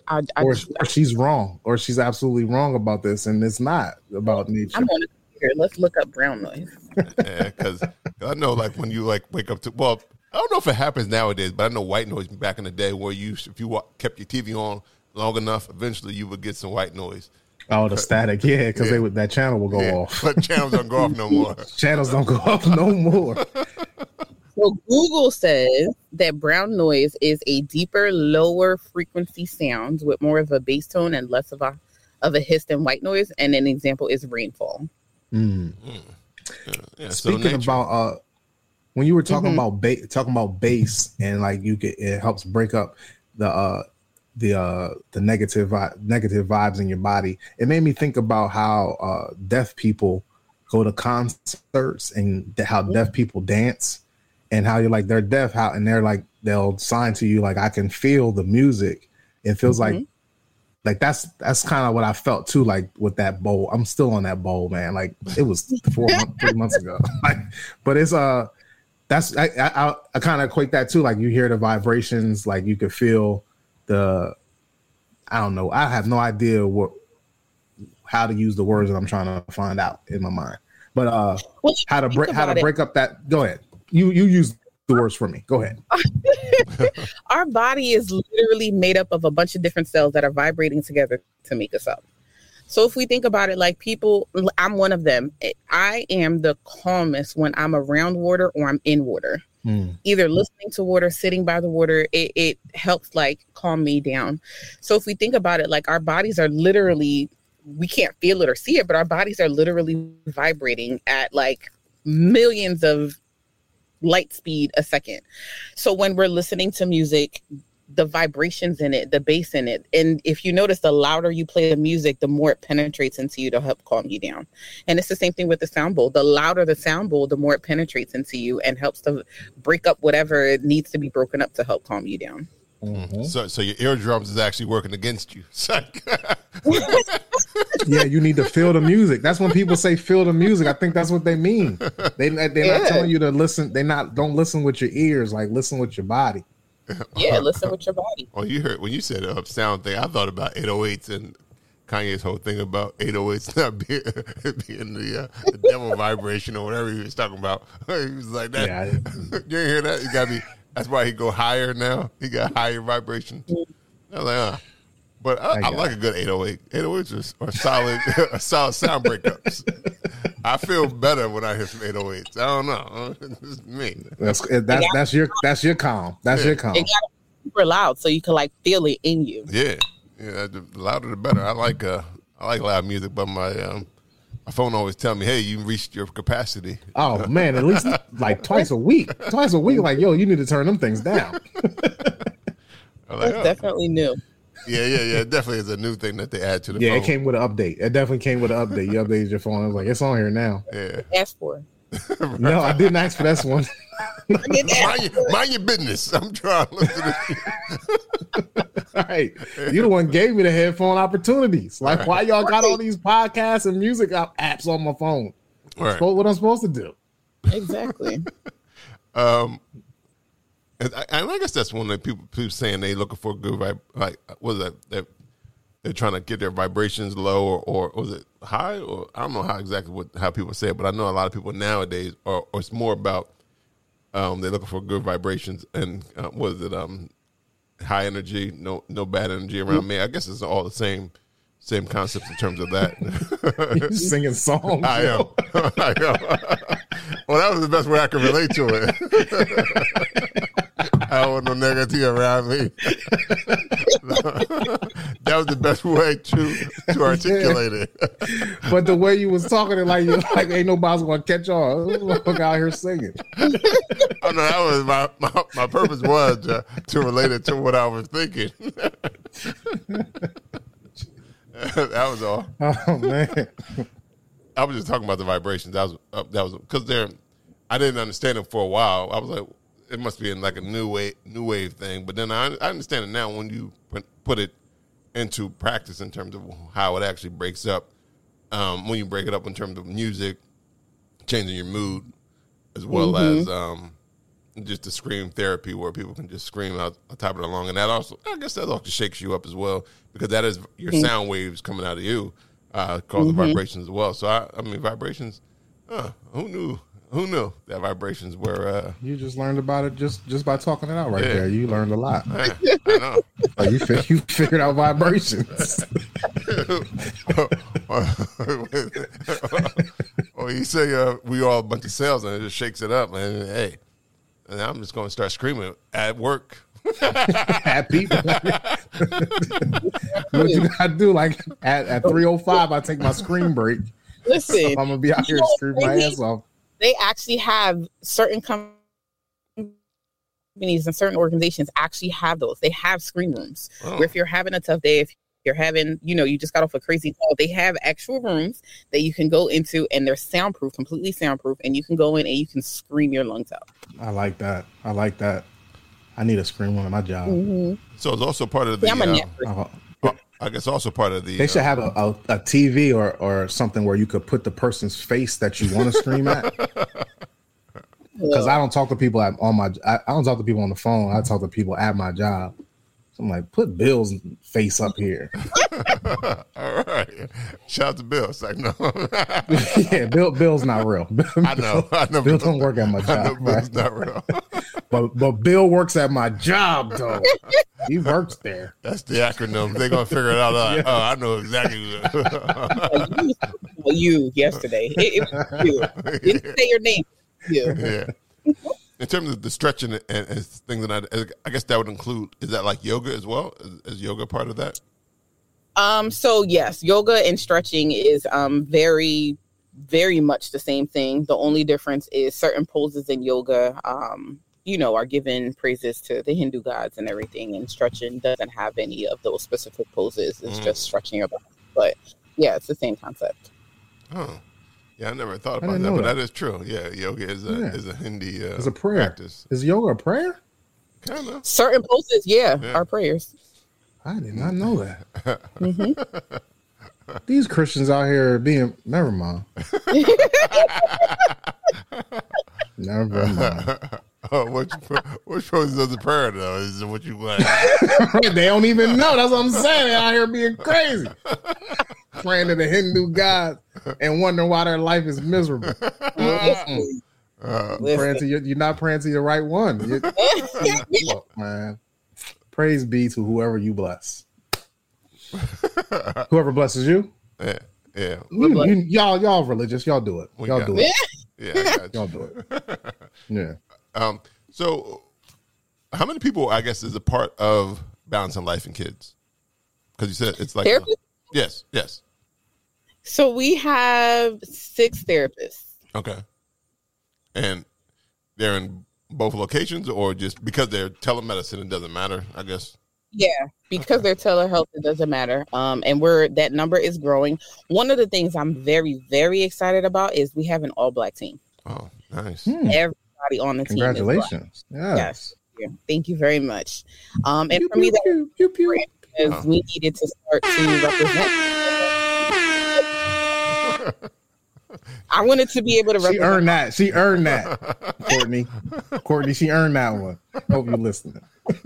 Actually, wrong. I, I, or, or she's wrong, or she's absolutely wrong about this, and it's not about nature. I'm on the computer. Let's look up brown noise. Yeah, because I know, like when you like wake up to well, I don't know if it happens nowadays, but I know white noise back in the day where you if you wa- kept your TV on long enough, eventually you would get some white noise. Oh, the static, yeah, because Yeah. they would that channel will go Yeah, off. but channels don't go off no more. Channels don't go off no more. So Google says that brown noise is a deeper, lower frequency sound with more of a bass tone and less of a of a hiss than white noise. And an example is rainfall. Mm. Yeah, so Speaking nature. about uh, when you were talking Mhm. about ba- talking about bass and like you get it helps break up the uh the uh the negative vi- negative vibes in your body. It made me think about how uh deaf people go to concerts and th- how deaf people dance and how you're like they're deaf how and they're like they'll sign to you like I can feel the music. It feels like Mhm. like that's that's kind of what I felt too. Like with that bowl, I'm still on that bowl, man. Like it was four months, three months ago. Like, but it's uh, that's I I, I, I kind of equate that too. Like you hear the vibrations, like you could feel the. I don't know. I have no idea what how to use the words that I'm trying to find out in my mind. But uh, how to break how to it. break up that? Go ahead. You you use the words for me. Go ahead. Our body is literally made up of a bunch of different cells that are vibrating together to make us up. So if we think about it like people, I'm one of them. I am the calmest when I'm around water or I'm in water. Hmm. either listening to water, sitting by the water, it, it helps like calm me down. So if we think about it, like our bodies are literally, we can't feel it or see it, but our bodies are literally vibrating at like millions of light speed a second. So when we're listening to music, the vibrations in it, the bass in it, and if you notice, the louder you play the music, the more it penetrates into you to help calm you down. And it's the same thing with the sound bowl. The louder the sound bowl, the more it penetrates into you and helps to break up whatever needs to be broken up to help calm you down. So, so your eardrums is actually working against you. Yeah, you need to feel the music. That's when people say feel the music. I think that's what they mean. They they're not telling you to listen. They not don't listen with your ears. Like listen with your body. Yeah, listen with your body. well, you heard when you said uh, sound thing, I thought about 808s and Kanye's whole thing about 808s not being, being the, uh, the devil vibration or whatever he was talking about. he was like that. Yeah, you ain't hear that? You got to be. That's why he go higher now. He got higher vibrations. I'm like, uh. But I, I I, got like a good 808. 808s are, are solid, are solid sound breakups. I feel better when I hear some 808s. I don't know. It's me. That's that's that's your that's your calm. That's your calm. It got super loud so you can like feel it in you. Yeah, yeah. The louder the better. I like uh, I like loud music, but my um, my phone always tell me, "Hey, you reached your capacity." Oh man, at least like twice a week. Twice a week. Like yo, you need to turn them things down. Like, That's oh. definitely new. Yeah, yeah, yeah. It definitely is a new thing that they add to the Yeah, phone. it came with an update. It definitely came with an update. You updated your phone. I was like, it's on here now. Yeah, Ask for. No, I didn't ask for that one. mind, your, mind your business. I'm trying to listen to All right. You the one gave me the headphone opportunities. Like, why y'all got all these podcasts and music apps on my phone? Right. What what I'm supposed to do? Exactly. Um, and I, and I guess that's one that people people saying they looking for a good vibe. Like, what is that? That they're trying to get their vibrations low or, or was it high or I don't know how exactly what how people say it, but I know a lot of people nowadays are or it's more about um, they're looking for good vibrations and uh, what is it um high energy, no no bad energy around me. I guess it's all the same same concepts in terms of that. Singing songs. I am. I am. well, that was the best way I could relate to it. I don't want no negativity around me. that was the best way to to articulate it. But the way you was talking it like you like ain't nobody's gonna catch on. Motherfucker out here singing. Oh no, that was my my, my purpose was to, to relate it to what I was thinking. that was all. Oh man. I was just talking about the vibrations. That was uh, that was because they're. I didn't understand it for a while. I was like, it must be in like a new wave, new wave thing. But then I, I understand it now when you put- it into practice in terms of how it actually breaks up. Um, when you break it up in terms of music, changing your mood, as well as um, just the scream therapy where people can just scream out on top of the lung, and that also, I guess, that also shakes you up as well because that is your sound waves coming out of you, uh, causing vibrations as well. So I, I mean, vibrations. Uh, who knew? Who knew that vibrations were? Uh, You just learned about it just just by talking it out right Yeah. there. You learned a lot. I, I know. Like, you fi- you figured out vibrations. or you say uh, we all a bunch of cells and it just shakes it up, and hey, and I'm just going to start screaming at work. at people. what you gotta do? Like at, at 305, I take my screen break. Listen, I'm gonna be out here You screaming my ass off. They actually have certain companies and certain organizations actually have those. They have screen rooms Oh. where if you're having a tough day, if you're having, you know, you just got off a crazy call, they have actual rooms that you can go into and they're soundproof, completely soundproof, and you can go in and you can scream your lungs out. I like that. I like that. I need a screen room at my job. So it's also part of the. Yeah, I'm a net person. Uh, I guess also part of the. they should uh, have a, a, a TV or, or something where you could put the person's face that you want to scream at. Because I don't talk to people at, on my I, I don't talk to people on the phone. I talk to people at my job. So I'm like, put Bill's face up here. all right. Shout out to Bill. It's like no, yeah, Bill Bill's not real. I know. I know. Bill don't work at my I know job, Bill's right? not real. But but Bill works at my job though. he works there. That's the acronym. They're gonna figure it out. Like, Oh, I know exactly. You, you yesterday. It, it you. Didn't say your name. You. yeah. In terms of the stretching and, and things that I, I guess that would include. Is that like yoga as well? Is, is yoga part of that? Um, so yes, yoga and stretching is um very, very much the same thing. The only difference is certain poses in yoga, um, you know, are given praises to the Hindu gods and everything, and stretching doesn't have any of those specific poses. It's Mm. just stretching your body. But yeah, it's the same concept. Oh, yeah. I never thought about that, but that. that is true. Yeah, yoga is a Yeah. is a Hindi. Uh, It's a prayer. practice. Is yoga a prayer? Kind of. Certain poses, yeah, Yeah. are prayers. I did not know that. hmm These Christians out here being never mind. never mind. Which which poses of the prayer though is what you want? they don't even know. That's what I'm saying. They out here being crazy. Praying to the Hindu gods and wondering why their life is miserable. Uh, praying to your, you're not praying to the right one. You- look, man. Praise be to whoever you bless. whoever blesses you. yeah, yeah, You- you- y'all, y'all religious. Y'all do it. We Y'all do it. it. yeah. I got you. Y'all do it. Yeah. Um, so, how many people, I guess, is a part of balancing life and kids? Because you said it's like, Therapy? yes, yes, So we have six therapists. okay, and they're in both locations, or just because they're telemedicine, it doesn't matter. I guess. Yeah, because they're telehealth, it doesn't matter. Um, and we're that number is growing. One of the things I'm very, very excited about is we have an all black team. Oh, nice. Hmm. Everybody on the team. is black. Congratulations. Yes. Yes. Thank you very much. Um, and Pew, for me, pew, that pew, pew, pew. great because we needed to start to represent. I wanted to be able to She represent. earned that. She earned that. Courtney. Courtney, she earned that one. Hope you're listening.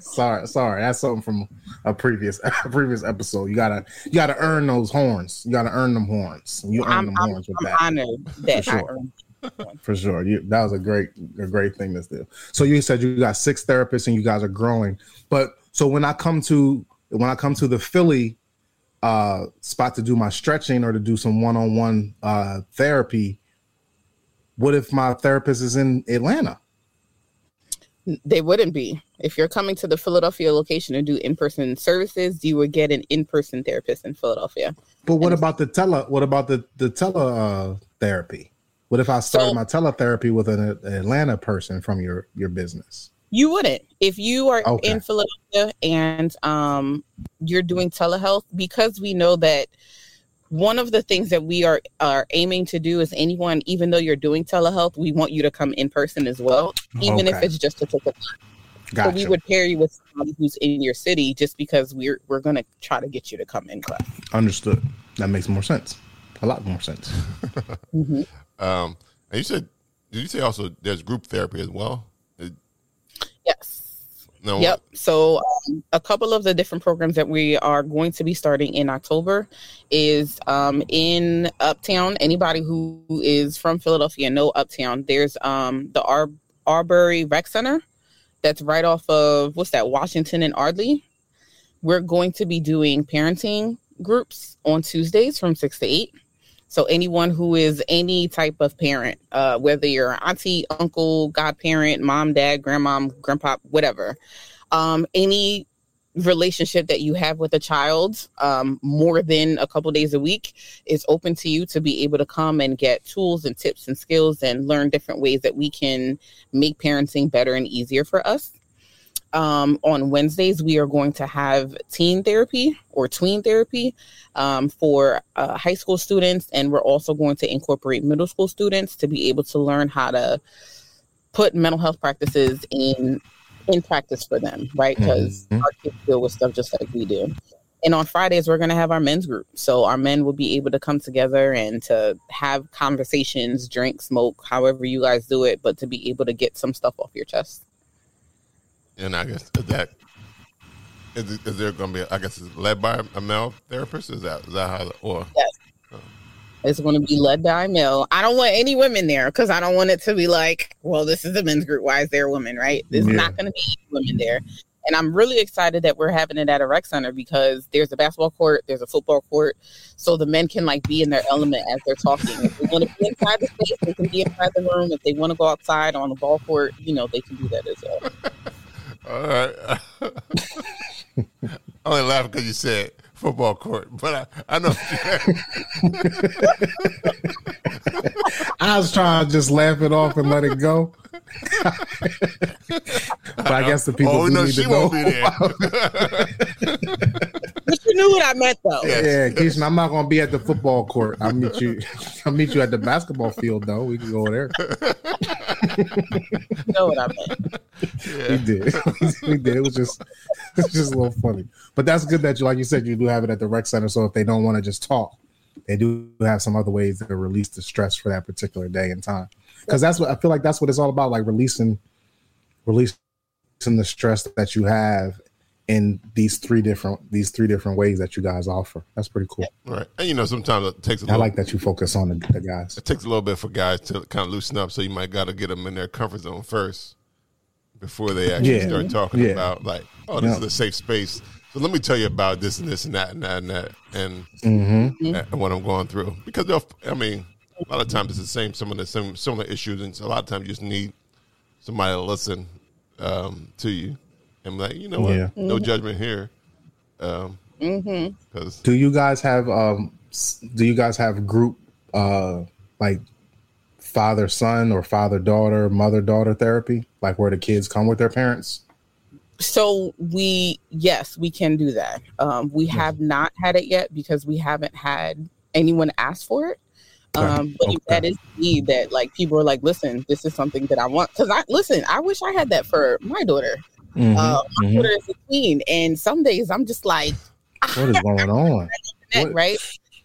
sorry, sorry. That's something from a previous a previous episode. You gotta you gotta earn those horns. You gotta earn them horns. You earn I'm, them I'm, horns with I'm that. honored that For I sure. earned. For sure. You, that was a great a great thing to do. So you said you got six therapists and you guys are growing. But so when I come to when I come to the Philly uh spot to do my stretching or to do some one-on-one uh therapy, what if my therapist is in Atlanta? They wouldn't be. If you're coming to the Philadelphia location to do in-person services, you would get an in-person therapist in Philadelphia. But what about the tele what about the the tele uh therapy? What if I started So- my teletherapy with an, an Atlanta person from your your business? You wouldn't. If you are Okay. in Philadelphia and um, you're doing telehealth, because we know that one of the things that we are are aiming to do is anyone, even though you're doing telehealth, we want you to come in person as well, even if it's just to take a Gotcha. So we would pair you with somebody who's in your city just because we're we're gonna try to get you to come in class. Understood. That makes more sense. A lot more sense. Um, and you said, did you say also there's group therapy as well? Yes. No. Yep. So um, a couple of the different programs that we are going to be starting in October is um, in Uptown. Anybody who is from Philadelphia know Uptown. There's um, the Ar- Awbury Rec Center. That's right off of what's that? Washington and Ardleigh. We're going to be doing parenting groups on Tuesdays from six to eight. So anyone who is any type of parent, uh, whether you're auntie, uncle, godparent, mom, dad, grandmom, grandpa, whatever, um, any relationship that you have with a child um, more than a couple days a week is open to you to be able to come and get tools and tips and skills and learn different ways that we can make parenting better and easier for us. Um, on Wednesdays, we are going to have teen therapy or tween therapy um, for uh, high school students, and we're also going to incorporate middle school students to be able to learn how to put mental health practices in in practice for them, right? Because Mhm. our kids deal with stuff just like we do. And on Fridays, we're going to have our men's group. So our men will be able to come together and to have conversations, drink, smoke, however you guys do it, but to be able to get some stuff off your chest. And I guess is that is, is there going to be? I guess it's led by a male therapist. Is that is that how? Or yes? Oh. It's going to be led by a male. I don't want any women there because I don't want it to be like, well, this is a men's group. Why is there a woman, right? There's Yeah. not going to be any women there. And I'm really excited that we're having it at a rec center because there's a basketball court, there's a football court, so the men can like be in their element as they're talking. If they want to be inside the space, they can be inside the room. If they want to go outside on the ball court, you know, they can do that as well. all right. I only laugh because you said football court, but I, I know. I was trying to just laugh it off and let it go. but I guess the people oh do no, need she to know. won't be there. But you knew what I meant, though. Yeah. Yeah, Keisha, I'm not gonna be at the football court. I'll meet you. I'll meet you at the basketball field, though. We can go there. You know what I meant. We did. we did. It was just, it's just a little funny. But that's good that you, like you said, you do have it at the rec center. So if they don't want to just talk, they do have some other ways to release the stress for that particular day and time. Because that's what I feel like. That's what it's all about. Like releasing, releasing the stress that you have in these three different these three different ways that you guys offer. That's pretty cool. right, and you know sometimes it takes a I little, like that you focus on the, the guys. it takes a little bit for guys to kind of loosen up. So you might got to get them in their comfort zone first before they actually Yeah. start talking Yeah. about like, oh, this Yeah. is a safe space. So let me tell you about this and this and that and that and that and, Mm-hmm. and what I'm going through because they'll. I mean, a lot of times it's the same. Some of the same similar issues, and so a lot of times you just need somebody to listen um, to you and be like, you know what, Yeah. no judgment here. Um, because Do you guys have um do you guys have group uh like father son or father daughter mother daughter therapy like where the kids come with their parents? So we, yes, we can do that. Um, we have not had it yet because we haven't had anyone ask for it. Um, but Okay. that is the need that like people are like, listen, this is something that I want. Because I listen, I wish I had that for my daughter. Mhm, Uh, my mhm. daughter is a queen, and some days I'm just like, What is going on? that, right?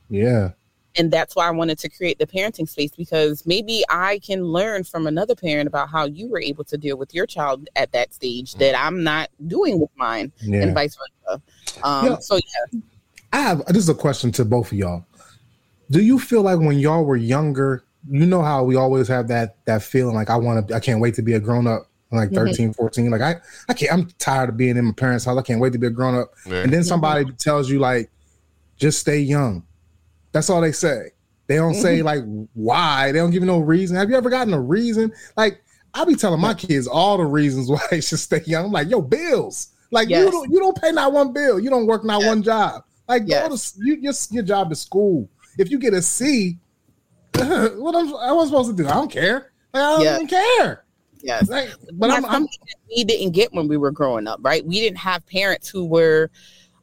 Yeah. and that's why I wanted to create the parenting space because maybe I can learn from another parent about how you were able to deal with your child at that stage that I'm not doing with mine, Yeah. and vice versa. Um. So yeah, I have this is a question to both of y'all. Do you feel like when y'all were younger, you know how we always have that that feeling like I want to I can't wait to be a grown up like Mhm. 13, 14. Like I I can't I'm tired of being in my parents' house. I can't wait to be a grown up. Yeah. And then somebody tells you like just stay young. That's all they say. They don't say like why. They don't give you no reason. Have you ever gotten a reason? Like I be telling my kids all the reasons why they should stay young. I'm like, yo, bills. Like you don't you don't pay not one bill. You don't work not one job. Like go Yes. to you your, your job is school. If you get a C, what am I was supposed to do? I don't care. Like, I don't Yeah. even care. Yes. Like, but I'm, I'm that we didn't get when we were growing up, right? We didn't have parents who were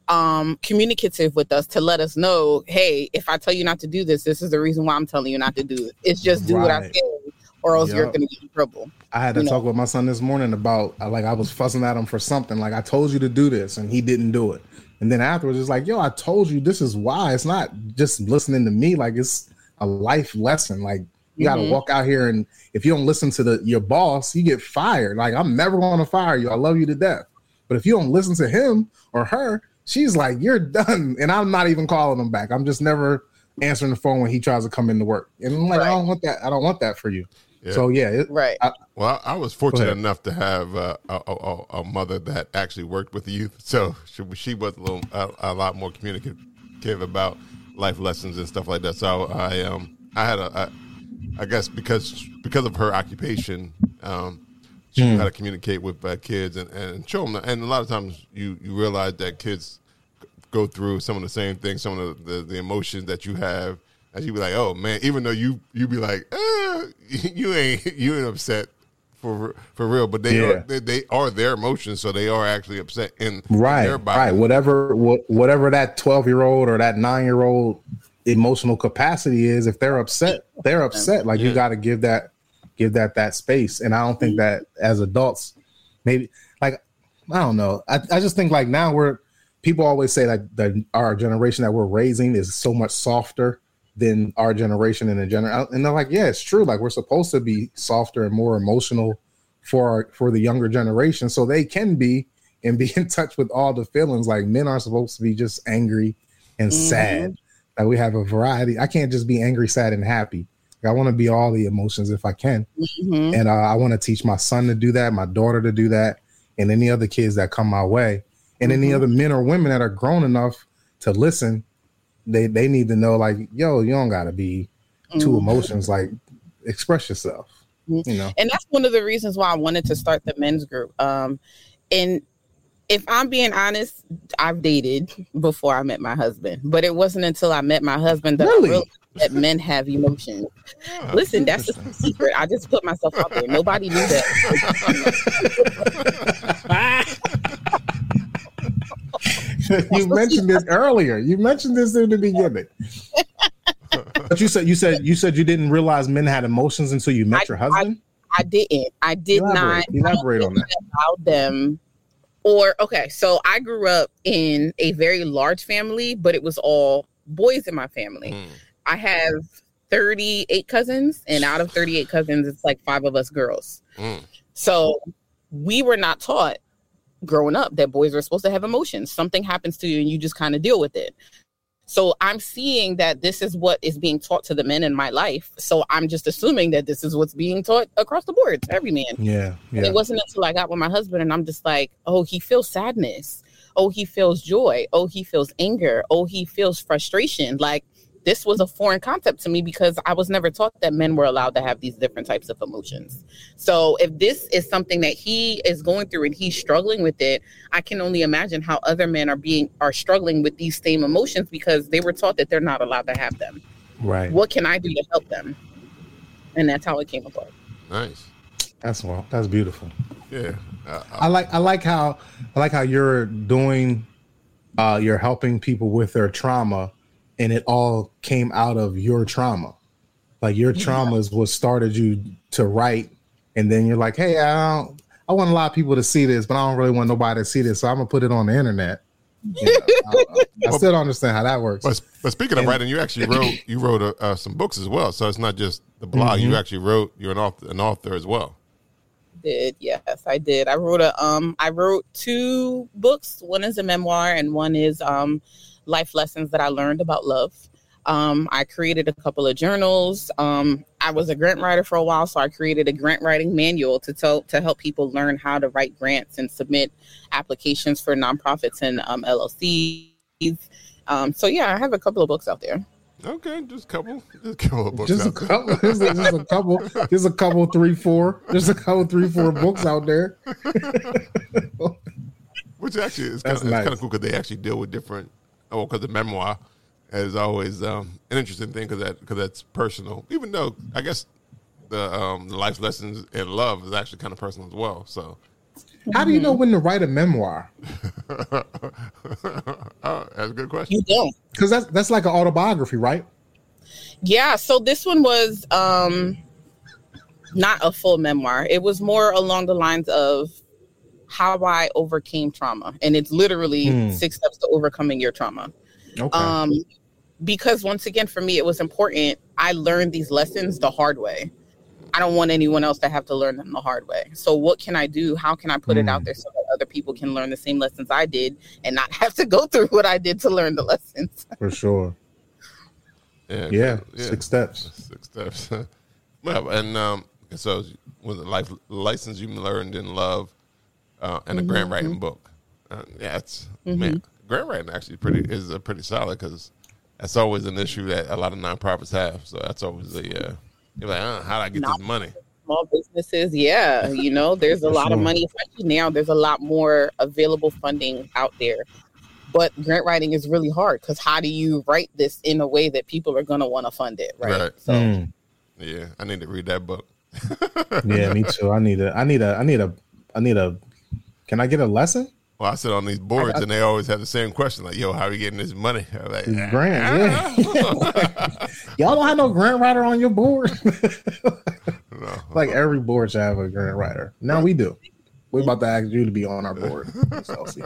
um communicative with us to let us know, hey, if I tell you not to do this, this is the reason why I'm telling you not to do it. It's just do what I say, or else you're gonna get in trouble. I had to you know. talk with my son this morning about like I was fussing at him for something. Like I told you to do this and he didn't do it. And then afterwards, it's like, yo, I told you this is why. It's not just listening to me. Like it's a life lesson. Like you got to Mhm. walk out here and if you don't listen to the your boss, you get fired. Like I'm never going to fire you. I love you to death. But if you don't listen to him or her, she's like, you're done. And I'm not even calling him back. I'm just never answering the phone when he tries to come into work. And I'm like, I don't want that. I don't want that for you. Yeah. So yeah, it, Right. Well, I I was fortunate enough to have uh, a, a, a- a mother that actually worked with youth, so she, she was a little a, a lot more communicative about life lessons and stuff like that. So I um I had a, a I guess because because of her occupation, um, she knew how to communicate with uh, kids and, and show them. And a lot of times you you realize that kids go through some of the same things, some of the, the, the emotions that you have. And you be like, oh man, even though you you be like, eh, you ain't you ain't upset for for real, but they Yeah. are they, they are their emotions, so they are actually upset in right their body. right whatever what, whatever that 12 year old or that 9 year old emotional capacity is if they're upset they're upset. Like you got to give that give that that space. And i don't think mm-hmm. that as adults maybe like i don't know. I, I just think like now we're people always say like that our generation that we're raising is so much softer than our generation and the general and they're like yeah it's true. Like we're supposed to be softer and more emotional for our, for the younger generation. So they can be and be in touch with all the feelings. Like men are supposed to be just angry and mm-hmm. sad like we have a variety. I can't just be angry sad and happy. I want to be all the emotions if i can. Mhm. and uh, i want to teach my son to do that my daughter to do that and any other kids that come my way. And any other men or women that are grown enough to listen they they need to know like yo you don't gotta be two Mhm. emotions like express yourself you know? And that's one of the reasons why I wanted to start the men's group. Um, and if I'm being honest, I've dated before I met my husband, but it wasn't until I met my husband that Really? I realized that men have emotions. Ah, Listen, that's a secret. I just put myself out there. Nobody knew that. you mentioned this earlier. You mentioned this in the beginning. but you said you said you said you didn't realize men had emotions until you met I- your husband. I didn't. I did Elaborate. not Elaborate on that. allow them. Or okay, so I grew up in a very large family, but it was all boys in my family. Mm. I have 38 cousins, and out of 38 cousins, it's like five of us girls. Mm. So we were not taught growing up that boys are supposed to have emotions. Something happens to you, and you just kind of deal with it. So I'm seeing that this is what is being taught to the men in my life. So I'm just assuming that this is what's being taught across the board to every man. Yeah, And yeah. it wasn't until I got with my husband and I'm just like, oh, he feels sadness. Oh, he feels joy. Oh, he feels anger. Oh, he feels frustration. Like this was a foreign concept to me because I was never taught that men were allowed to have these different types of emotions. So if this is something that he is going through and he's struggling with it, I can only imagine how other men are being are struggling with these same emotions because they were taught that they're not allowed to have them. Right. What can I do to help them? And that's how it came about. Nice. That's well. That's beautiful. Yeah. Uh, I like I like how I like how you're doing uh you're helping people with their trauma and it all came out of your trauma. like your traumas what started you to write, and then you're like, hey, I don't, I want a lot of people to see this, but I don't really want nobody to see this, so I'm gonna put it on the internet. You know, I, I still don't understand how that works. But, but speaking of And- writing, you actually wrote you wrote uh, uh, some books as well. So it's not just the blog. Mm-hmm. You actually wrote. You're an author, an author as well. did yes i did i wrote a um i wrote two books one is a memoir and one is um life lessons that i learned about love um i created a couple of journals um i was a grant writer for a while so i created a grant writing manual to tell to help people learn how to write grants and submit applications for nonprofits and um llcs um so yeah i have a couple of books out there Okay, just a couple, just a couple of books. just a out there. couple, just a, just a couple, just a couple, three, four, just a couple, three, four books out there. Which actually is kind of, nice. kind of cool because they actually deal with different. Oh, because the memoir is always um, an interesting thing because that because that's personal. Even though I guess the um, the life lessons and love is actually kind of personal as well. So, How do you know when to write a memoir? oh, that's a good question. you don't Because that's that's like an autobiography, right? Yeah, so this one was um not a full memoir. It was more along the lines of how I overcame trauma. And it's literally Hmm. six steps to overcoming your trauma. Okay. Um because once again for me it was important. I learned these lessons the hard way. I don't want anyone else to have to learn them the hard way. So what can I do? How can I put it out Hmm. there so that other people can learn the same lessons I did and not have to go through what I did to learn the lessons? For sure. Yeah, Yeah. Six steps. Six steps. well, and um, so was it life license you learned in love, uh, and a Mm-hmm, grant writing book. Uh, yeah, it's man, grant writing actually pretty is a pretty solid because that's always an issue that a lot of nonprofits have. So that's always the uh, you're like, uh, how do I get this money? small businesses yeah you know there's a lot of money especially now there's a lot more available funding out there but grant writing is really hard because how do you write this in a way that people are going to want to fund it right, Right. so Mm. Yeah, I need to read that book. Yeah, me too. I need a, I need a, I need a, I need a. Can I get a lesson? Well, I sit on these boards and they always have the same question, like, "Yo, how are you getting this money?" I'm like, It's ah. grant, yeah. Y'all don't have no grant writer on your board. no. like every board should have a grant writer. Now we do. We're about to ask you to be on our board. Chelsea.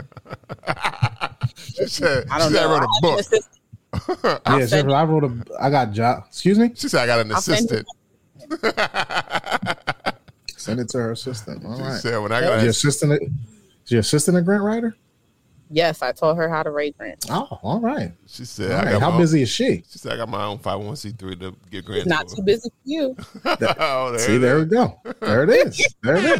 She said, i don't she said know I wrote I a have an book. assistant. Yeah, send Jennifer, I wrote a. I got job. Excuse me. She said I got an I'll assistant. Send it to her assistant. All She right. said when I Your got assistant. Is your assistant a grant writer? yes i taught her how to write grants Oh, all right. she said All I got How my busy is she? She said I got my own five hundred one c three to get grants. not for. too busy for you oh, there See, it there we go. There it is. There it is.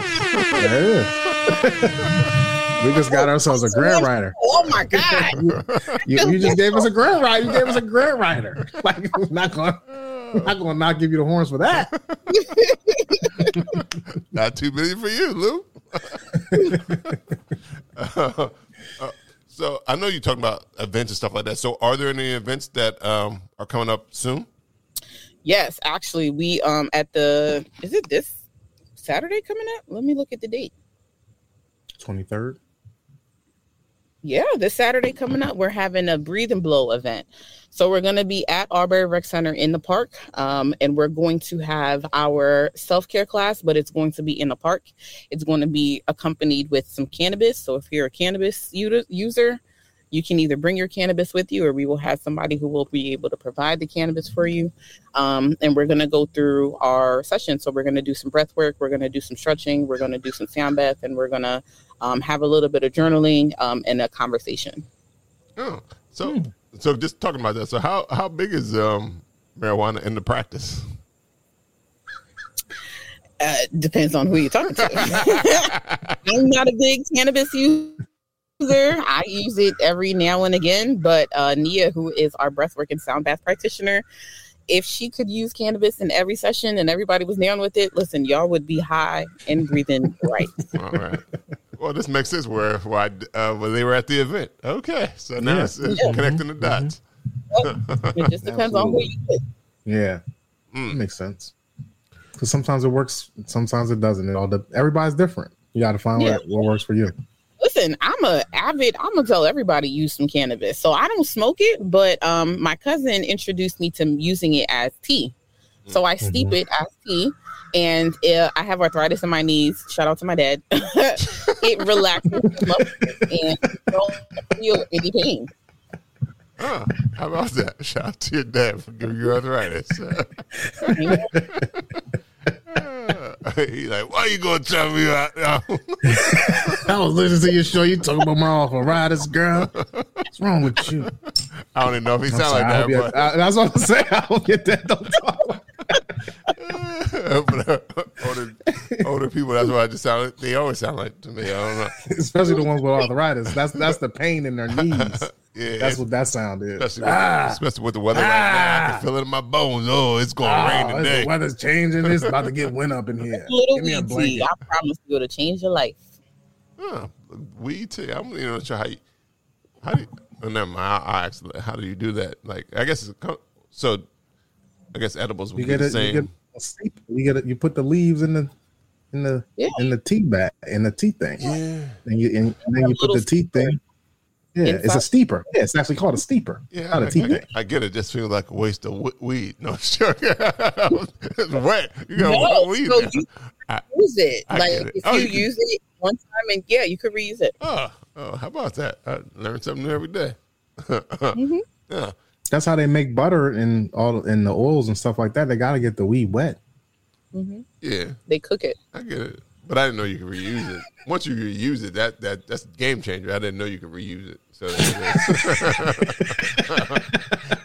There it is. we just got ourselves a grant writer. oh my god You, you just gave us a grant writer. You gave us a grant writer. Like, we're not going, to not going to not give you the horns for that. Not too busy for you, Lou. Uh, uh, so I know you're talking about events and stuff like that. So are there any events that um, are coming up soon? yes actually we um at the is it this saturday coming up let me look at the date 23rd. Yeah, this Saturday coming up, we're having a breathe and blow event. So we're going to be at Awbury Rec Center in the park, um, and we're going to have our self care class, but it's going to be in the park. It's going to be accompanied with some cannabis. So if you're a cannabis user, you can either bring your cannabis with you, or we will have somebody who will be able to provide the cannabis for you. Um, and we're going to go through our session. So we're going to do some breath work, we're going to do some stretching, we're going to do some sound bath, and we're going to um, have a little bit of journaling um, and a conversation. Oh, so so just talking about that. So how how big is um, marijuana in the practice? Uh, depends on who you're talking to. I'm not a big cannabis user. I use it every now and again, but uh, Nia, who is our breathwork and sound bath practitioner, if she could use cannabis in every session and everybody was down with it, listen, y'all would be high and breathing right. All right. Well, this makes sense where why uh, when they were at the event. Okay, so now Yeah. it's, it's Yeah. connecting the dots. It just depends on who you pick. Yeah. Mm. Makes sense. Because sometimes it works, sometimes it doesn't. It all de- everybody's different. You got to find Yeah. what, what works for you. Listen i'm a avid i'm gonna tell everybody use some cannabis so i don't smoke it but um my cousin introduced me to using it as tea So I steep it as tea, and uh, I have arthritis in my knees. Shout out to my dad. it relaxes and don't feel any pain. Huh, how about that? Shout out to your dad for giving you arthritis. He's like, why you gonna tell me that? I was listening to your show. You talking about my arthritis, girl. What's wrong with you? I don't even know if he sound sorry, like you- that, I- that's what I'm saying. I hope your dad don't talk. but, but uh, older, older people, that's what I just sound. They always sound like to me. I don't know. Especially the ones with arthritis. That's that's the pain in their knees. Yeah, That's what that sound is. especially, with, Ah. especially with the weather right now. I can feel it in my bones. Oh, it's gonna Ah, rain the today. weather's changing. It's about to get wind up in here. Give me a weed tea. blanket. I promise you, it'll change your life. Huh, weed tea. I'm you know not sure how you how do you, oh, never mind. I, I actually how do you do that? Like I guess it's a, so. I guess edibles would You be get the it. same. You get a steep. You get it. You put the leaves in the in the Yeah. in the tea bag in the tea thing. yeah. And you and, and then you put the tea thing. Yeah, it's a steeper. Yeah, it's actually called a steeper. Yeah, not I, a tea I, thing. I get it. Just feels like a waste of w- weed. No, sure. it's wet. You got No, weed. so you I- use it. I like get it. if Oh, you you use it one time, and yeah, you could reuse it. oh, oh, how about that? I learn something new every day. Mm-hmm. Yeah. That's how they make butter and all and the oils and stuff like that. They got to get the weed wet. Mm-hmm. Yeah, They cook it. I get it. But I didn't know you could reuse it. Once you reuse it, that that that's a game changer. I didn't know you could reuse it. So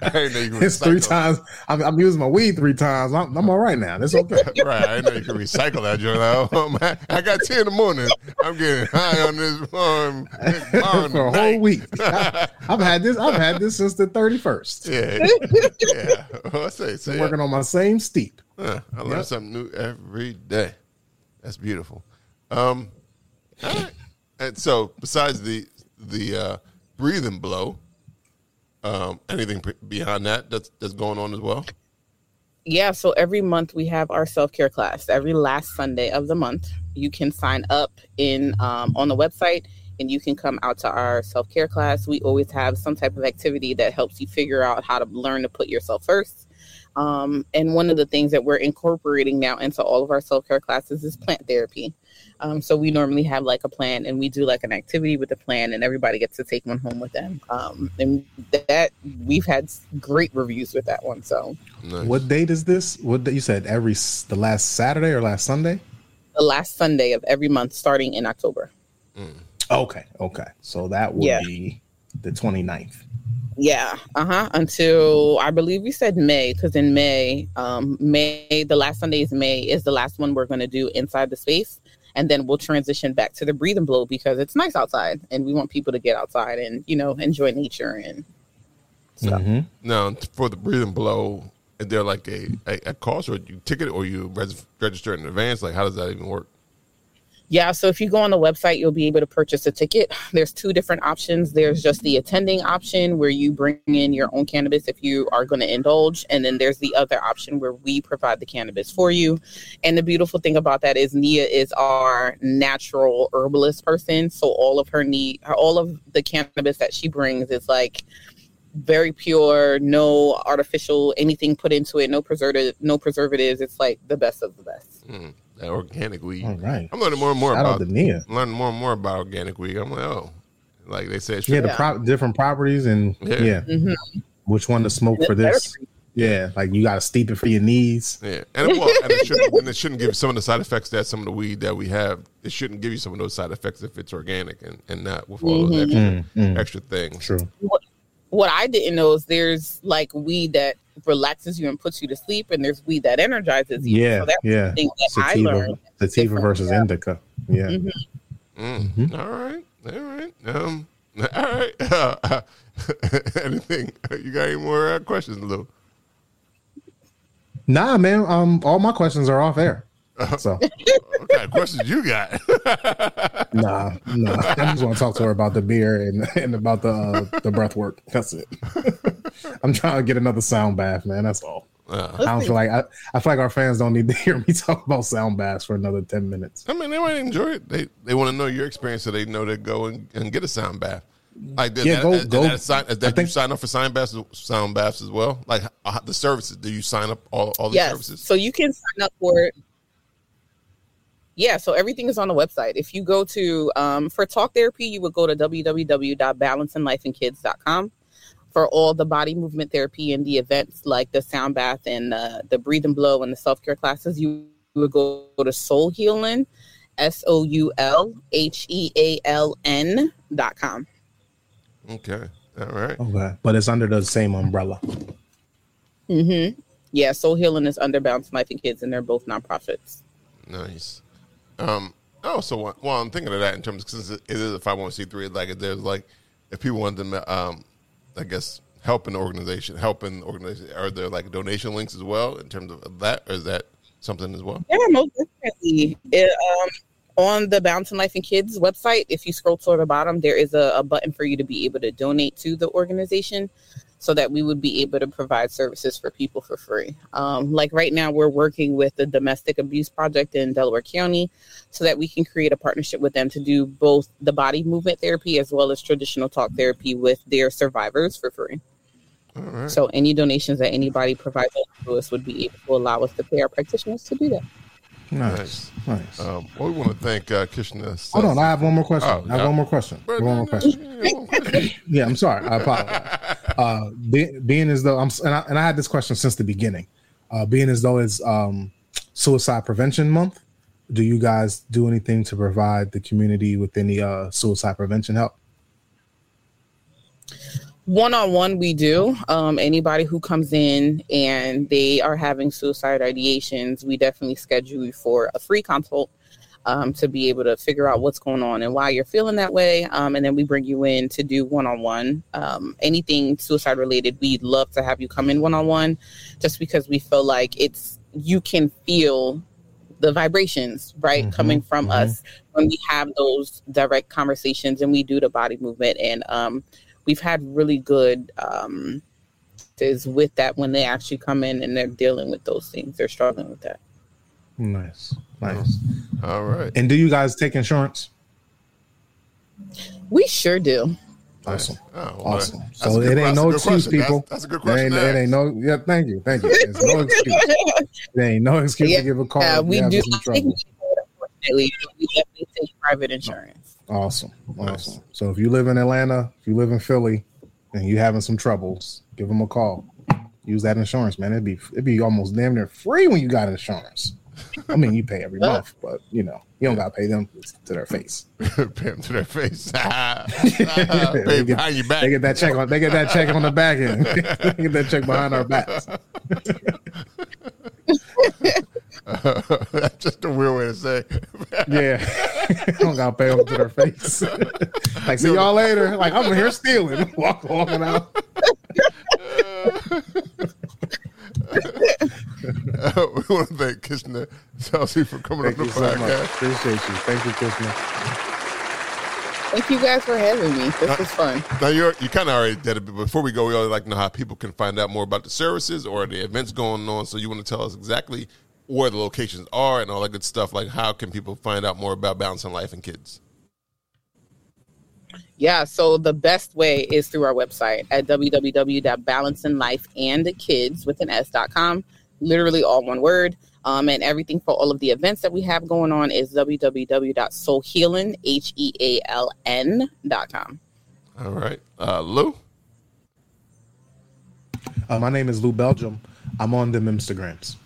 I didn't know you could It's three times. I'm, I'm using my weed three times. I'm, I'm all right now. That's okay. Right, I didn't know you could recycle that joint. I got ten in the morning. I'm getting high on this um, For a tonight. whole week. I, have had this. I've had this since the 31st. Yeah, yeah. Well, I say, I'm working on my same steep. Huh, I learn Yep. something new every day. That's beautiful. Um. And so, besides the the uh, breathing blow, um, anything pre- that that's that's going on as well? Yeah, so every month we have our self care class. Every last Sunday of the month, you can sign up in um, on the website, and you can come out to our self care class. We always have some type of activity that helps you figure out how to learn to put yourself first. Um, and one of the things that we're incorporating now into all of our self care classes is plant therapy. Um, so we normally have like a plan, and we do like an activity with the plan, and everybody gets to take one home with them. Um, and that we've had great reviews with that one. So Nice. What date is this? What day, you said every the last Saturday or last Sunday? the last Sunday of every month starting in October. Okay, okay. So that would Yeah. be the 29th. Yeah, uh huh. Until I believe we said May, because in May, um, May, the last Sunday is May, is the last one we're going to do inside the space. And then we'll transition back to the breathe and blow because it's nice outside and we want people to get outside and, you know, enjoy nature and stuff. Mhm. Now, for the breathing blow, is there like a, a, a cost or you ticket or you res- register in advance? Like, how does that even work? Yeah, so if you go on the website, you'll be able to purchase a ticket. There's two different options. There's just the attending option where you bring in your own cannabis if you are going to indulge, and then there's the other option where we provide the cannabis for you. And the beautiful thing about that is Nia is our natural herbalist person, so all of her need, all of the cannabis that she brings is like very pure, no artificial anything put into it, no preservative, no preservatives. It's like the best of the best. Mm, that organic weed. All right. I'm learning more and more Shout about the Nia. Learning more and more about organic weed. I'm like, oh, like they said, Yeah, the Yeah. pro- different properties and Yeah. yeah, Mhm. which one to smoke for this. Yeah, like you got to steep it for your knees. Yeah, and it, well, and it shouldn't and it shouldn't give some of the side effects that some of the weed that we have. It shouldn't give you some of those side effects if it's organic and, and not with all those extra, Mm, mm. extra things. True. what I didn't know is there's like weed that relaxes you and puts you to sleep, and there's weed that energizes you. Yeah, so that's yeah. the thing that I Sativa, learned. sativa different. versus indica. Yeah. Mhm. Mm. All right, all right, um, all right. Anything? You got any more uh, questions, Lou? Nah, man. Um, all my questions are off air. So What kind of questions you got? nah, nah. I just want to talk to her about the beer and and about the uh, the breath work. That's it. I'm trying to get another sound bath, man. That's all. Uh, I don't feel like I, I feel like our fans don't need to hear me talk about sound baths for another ten minutes. I mean, they might enjoy it. They they want to know your experience, so they know to go and, and get a sound bath. Like did Yeah, that, go- is go. That, a sign, that think- you sign up for sound baths, sound baths as well. Like uh, the services, do you sign up all all the yes. services? So you can sign up for it. Yeah, so everything is on the website. If you go to um, for talk therapy, you would go to www.balanceandlifeandkids.com. For all the body movement therapy and the events like the sound bath and uh, the breathe and blow and the self care classes, you would go to Soul Healn, S O U L H E A L N dot com. Okay, all right. Okay, but it's under the same umbrella. Mm-hmm. Yeah, Soul Healn is under Balance Life and Kids, and they're both nonprofits. Nice. Um. Oh, so what- well, I'm thinking of that in terms because it is a 501c3. Like, if there's like, if people want them, um, I guess helping the organization, helping the organization, are there like donation links as well in terms of that, or is that something as well? Yeah, most definitely. It, um, on the and Life and Kids website, if you scroll toward the bottom, there is a, a button for you to be able to donate to the organization so that we would be able to provide services for people for free. Um, like right now, we're working with the Domestic Abuse Project in Delaware County so that we can create a partnership with them to do both the body movement therapy as well as traditional talk therapy with their survivors for free. All right. So any donations that anybody provides to us would be able to allow us to pay our practitioners to do that. Nice, nice. Um, well, we want to thank uh, Kishna. Hold on, I have one more question. Oh, I have one more question. One more question. Yeah, I'm sorry. I apologize. Uh, be, being as though I'm, and I, and I had this question since the beginning. Uh, being as though it's um, Suicide Prevention Month, do you guys do anything to provide the community with any uh, suicide prevention help? One on one, we do. Um, anybody who comes in and they are having suicide ideations, we definitely schedule you for a free consult um, to be able to figure out what's going on and why you're feeling that way. Um, and then we bring you in to do one on one. Anything suicide related, we'd love to have you come in one on one just because we feel like it's you can feel the vibrations right Mhm, coming from mhm. us when we have those direct conversations and we do the body movement and um, we've had really good um, is with that when they actually come in and they're dealing with those things they're struggling with that Nice, nice. All right. And do you guys take insurance? we sure do Awesome. Oh, well, Awesome. that's So it ain't no excuse, question. That's- people. That's, a good It question. ain't, it ain't no. Yeah, thank you, thank you. There's no excuse. There ain't no excuse Yeah, to give a call. uh, we do some trouble. unfortunately we definitely take private insurance Awesome, Nice. awesome. So if you live in Atlanta, if you live in Philly, and you having some troubles, give them a call. Use that insurance, man. It'd be it'd be almost damn near free when you got insurance. I mean, you pay every month, but you know you don't got to pay them to their face. Pay them to their face. Pay get, behind your back. they get that check on they get that check on the back end. they get that check behind our backs. That's just a weird way to say. Yeah, don't got to pay them to their face. like see y'all later. Like I'm here stealing, walk walking out. we want to thank Kishna Celce for coming Thank on you the so much. podcast. Appreciate you. Thank you, Kishna. thank you guys for having me this was fun Now you're you kind of already did it, but before we go, we always like to know how people can find out more about the services or the events going on. So you want to tell us exactly where the locations are and all that good stuff. Like how can people find out more about balancing life and kids? Yeah, so the best way is through our website at www.balancinglifeandkids with an s.com. Literally all one word. Um, and everything for all of the events that we have going on is www.soulhealn, H E A L N dot com. All right, uh, Lou. Uh, my name is Lou Belgium. I'm on them Instagrams.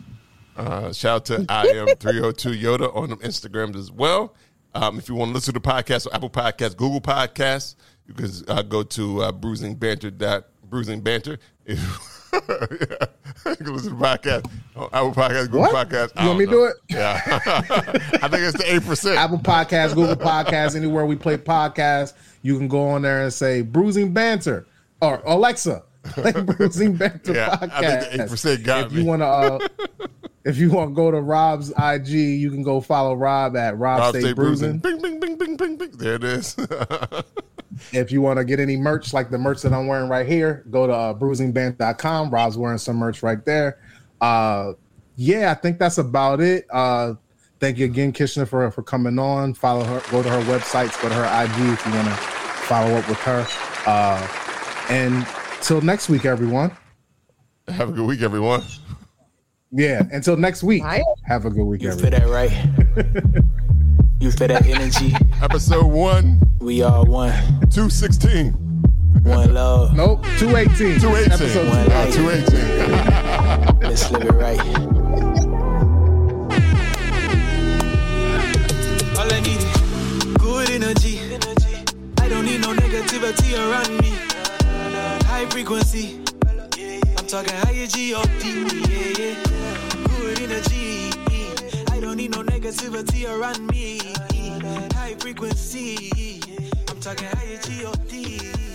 Uh, shout out to I am 302 Yoda on them Instagrams as well. Um, if you want to listen to the podcast Apple Podcasts, Google Podcasts, you can uh, go to uh, bruising banter dot bruising banter. If, you can listen to the podcast on Apple Podcasts, Google What? Podcasts. I You want me to do it? Yeah, I think it's the eight percent. Apple Podcasts, Google Podcasts, anywhere we play podcasts, you can go on there and say "Bruising Banter" or Alexa, play "Bruising Banter" Yeah, I think the 8% got if me. you want to, uh, if you want to go to Rob's IG, you can go follow Rob at Rob, Rob Stay Stay Bruising. Bing, bing, bing, bing, bing, bing. There it is. If you want to get any merch like the merch that I'm wearing right here, go to uh, bruisingband.com. Rob's wearing some merch right there. Uh, yeah, I think that's about it. Uh, thank you again, Kishna, for for coming on. Follow her, go to her websites, go to her IG if you want to follow up with her. Uh, and till next week, everyone. Have a good week, everyone. Yeah, until next week. Bye. Have a good week, You feel that right? you feel that energy? Episode one, We are one, two sixteen, one love. Nope, 218. two eighteen, Episode One life. two eighteen. Let's live it right. All I need is good energy. I don't need no negativity around me. High frequency. I'm talking higher G-O-D. Yeah, yeah. Negativity around me. High frequency. I'm talking high G-O-D.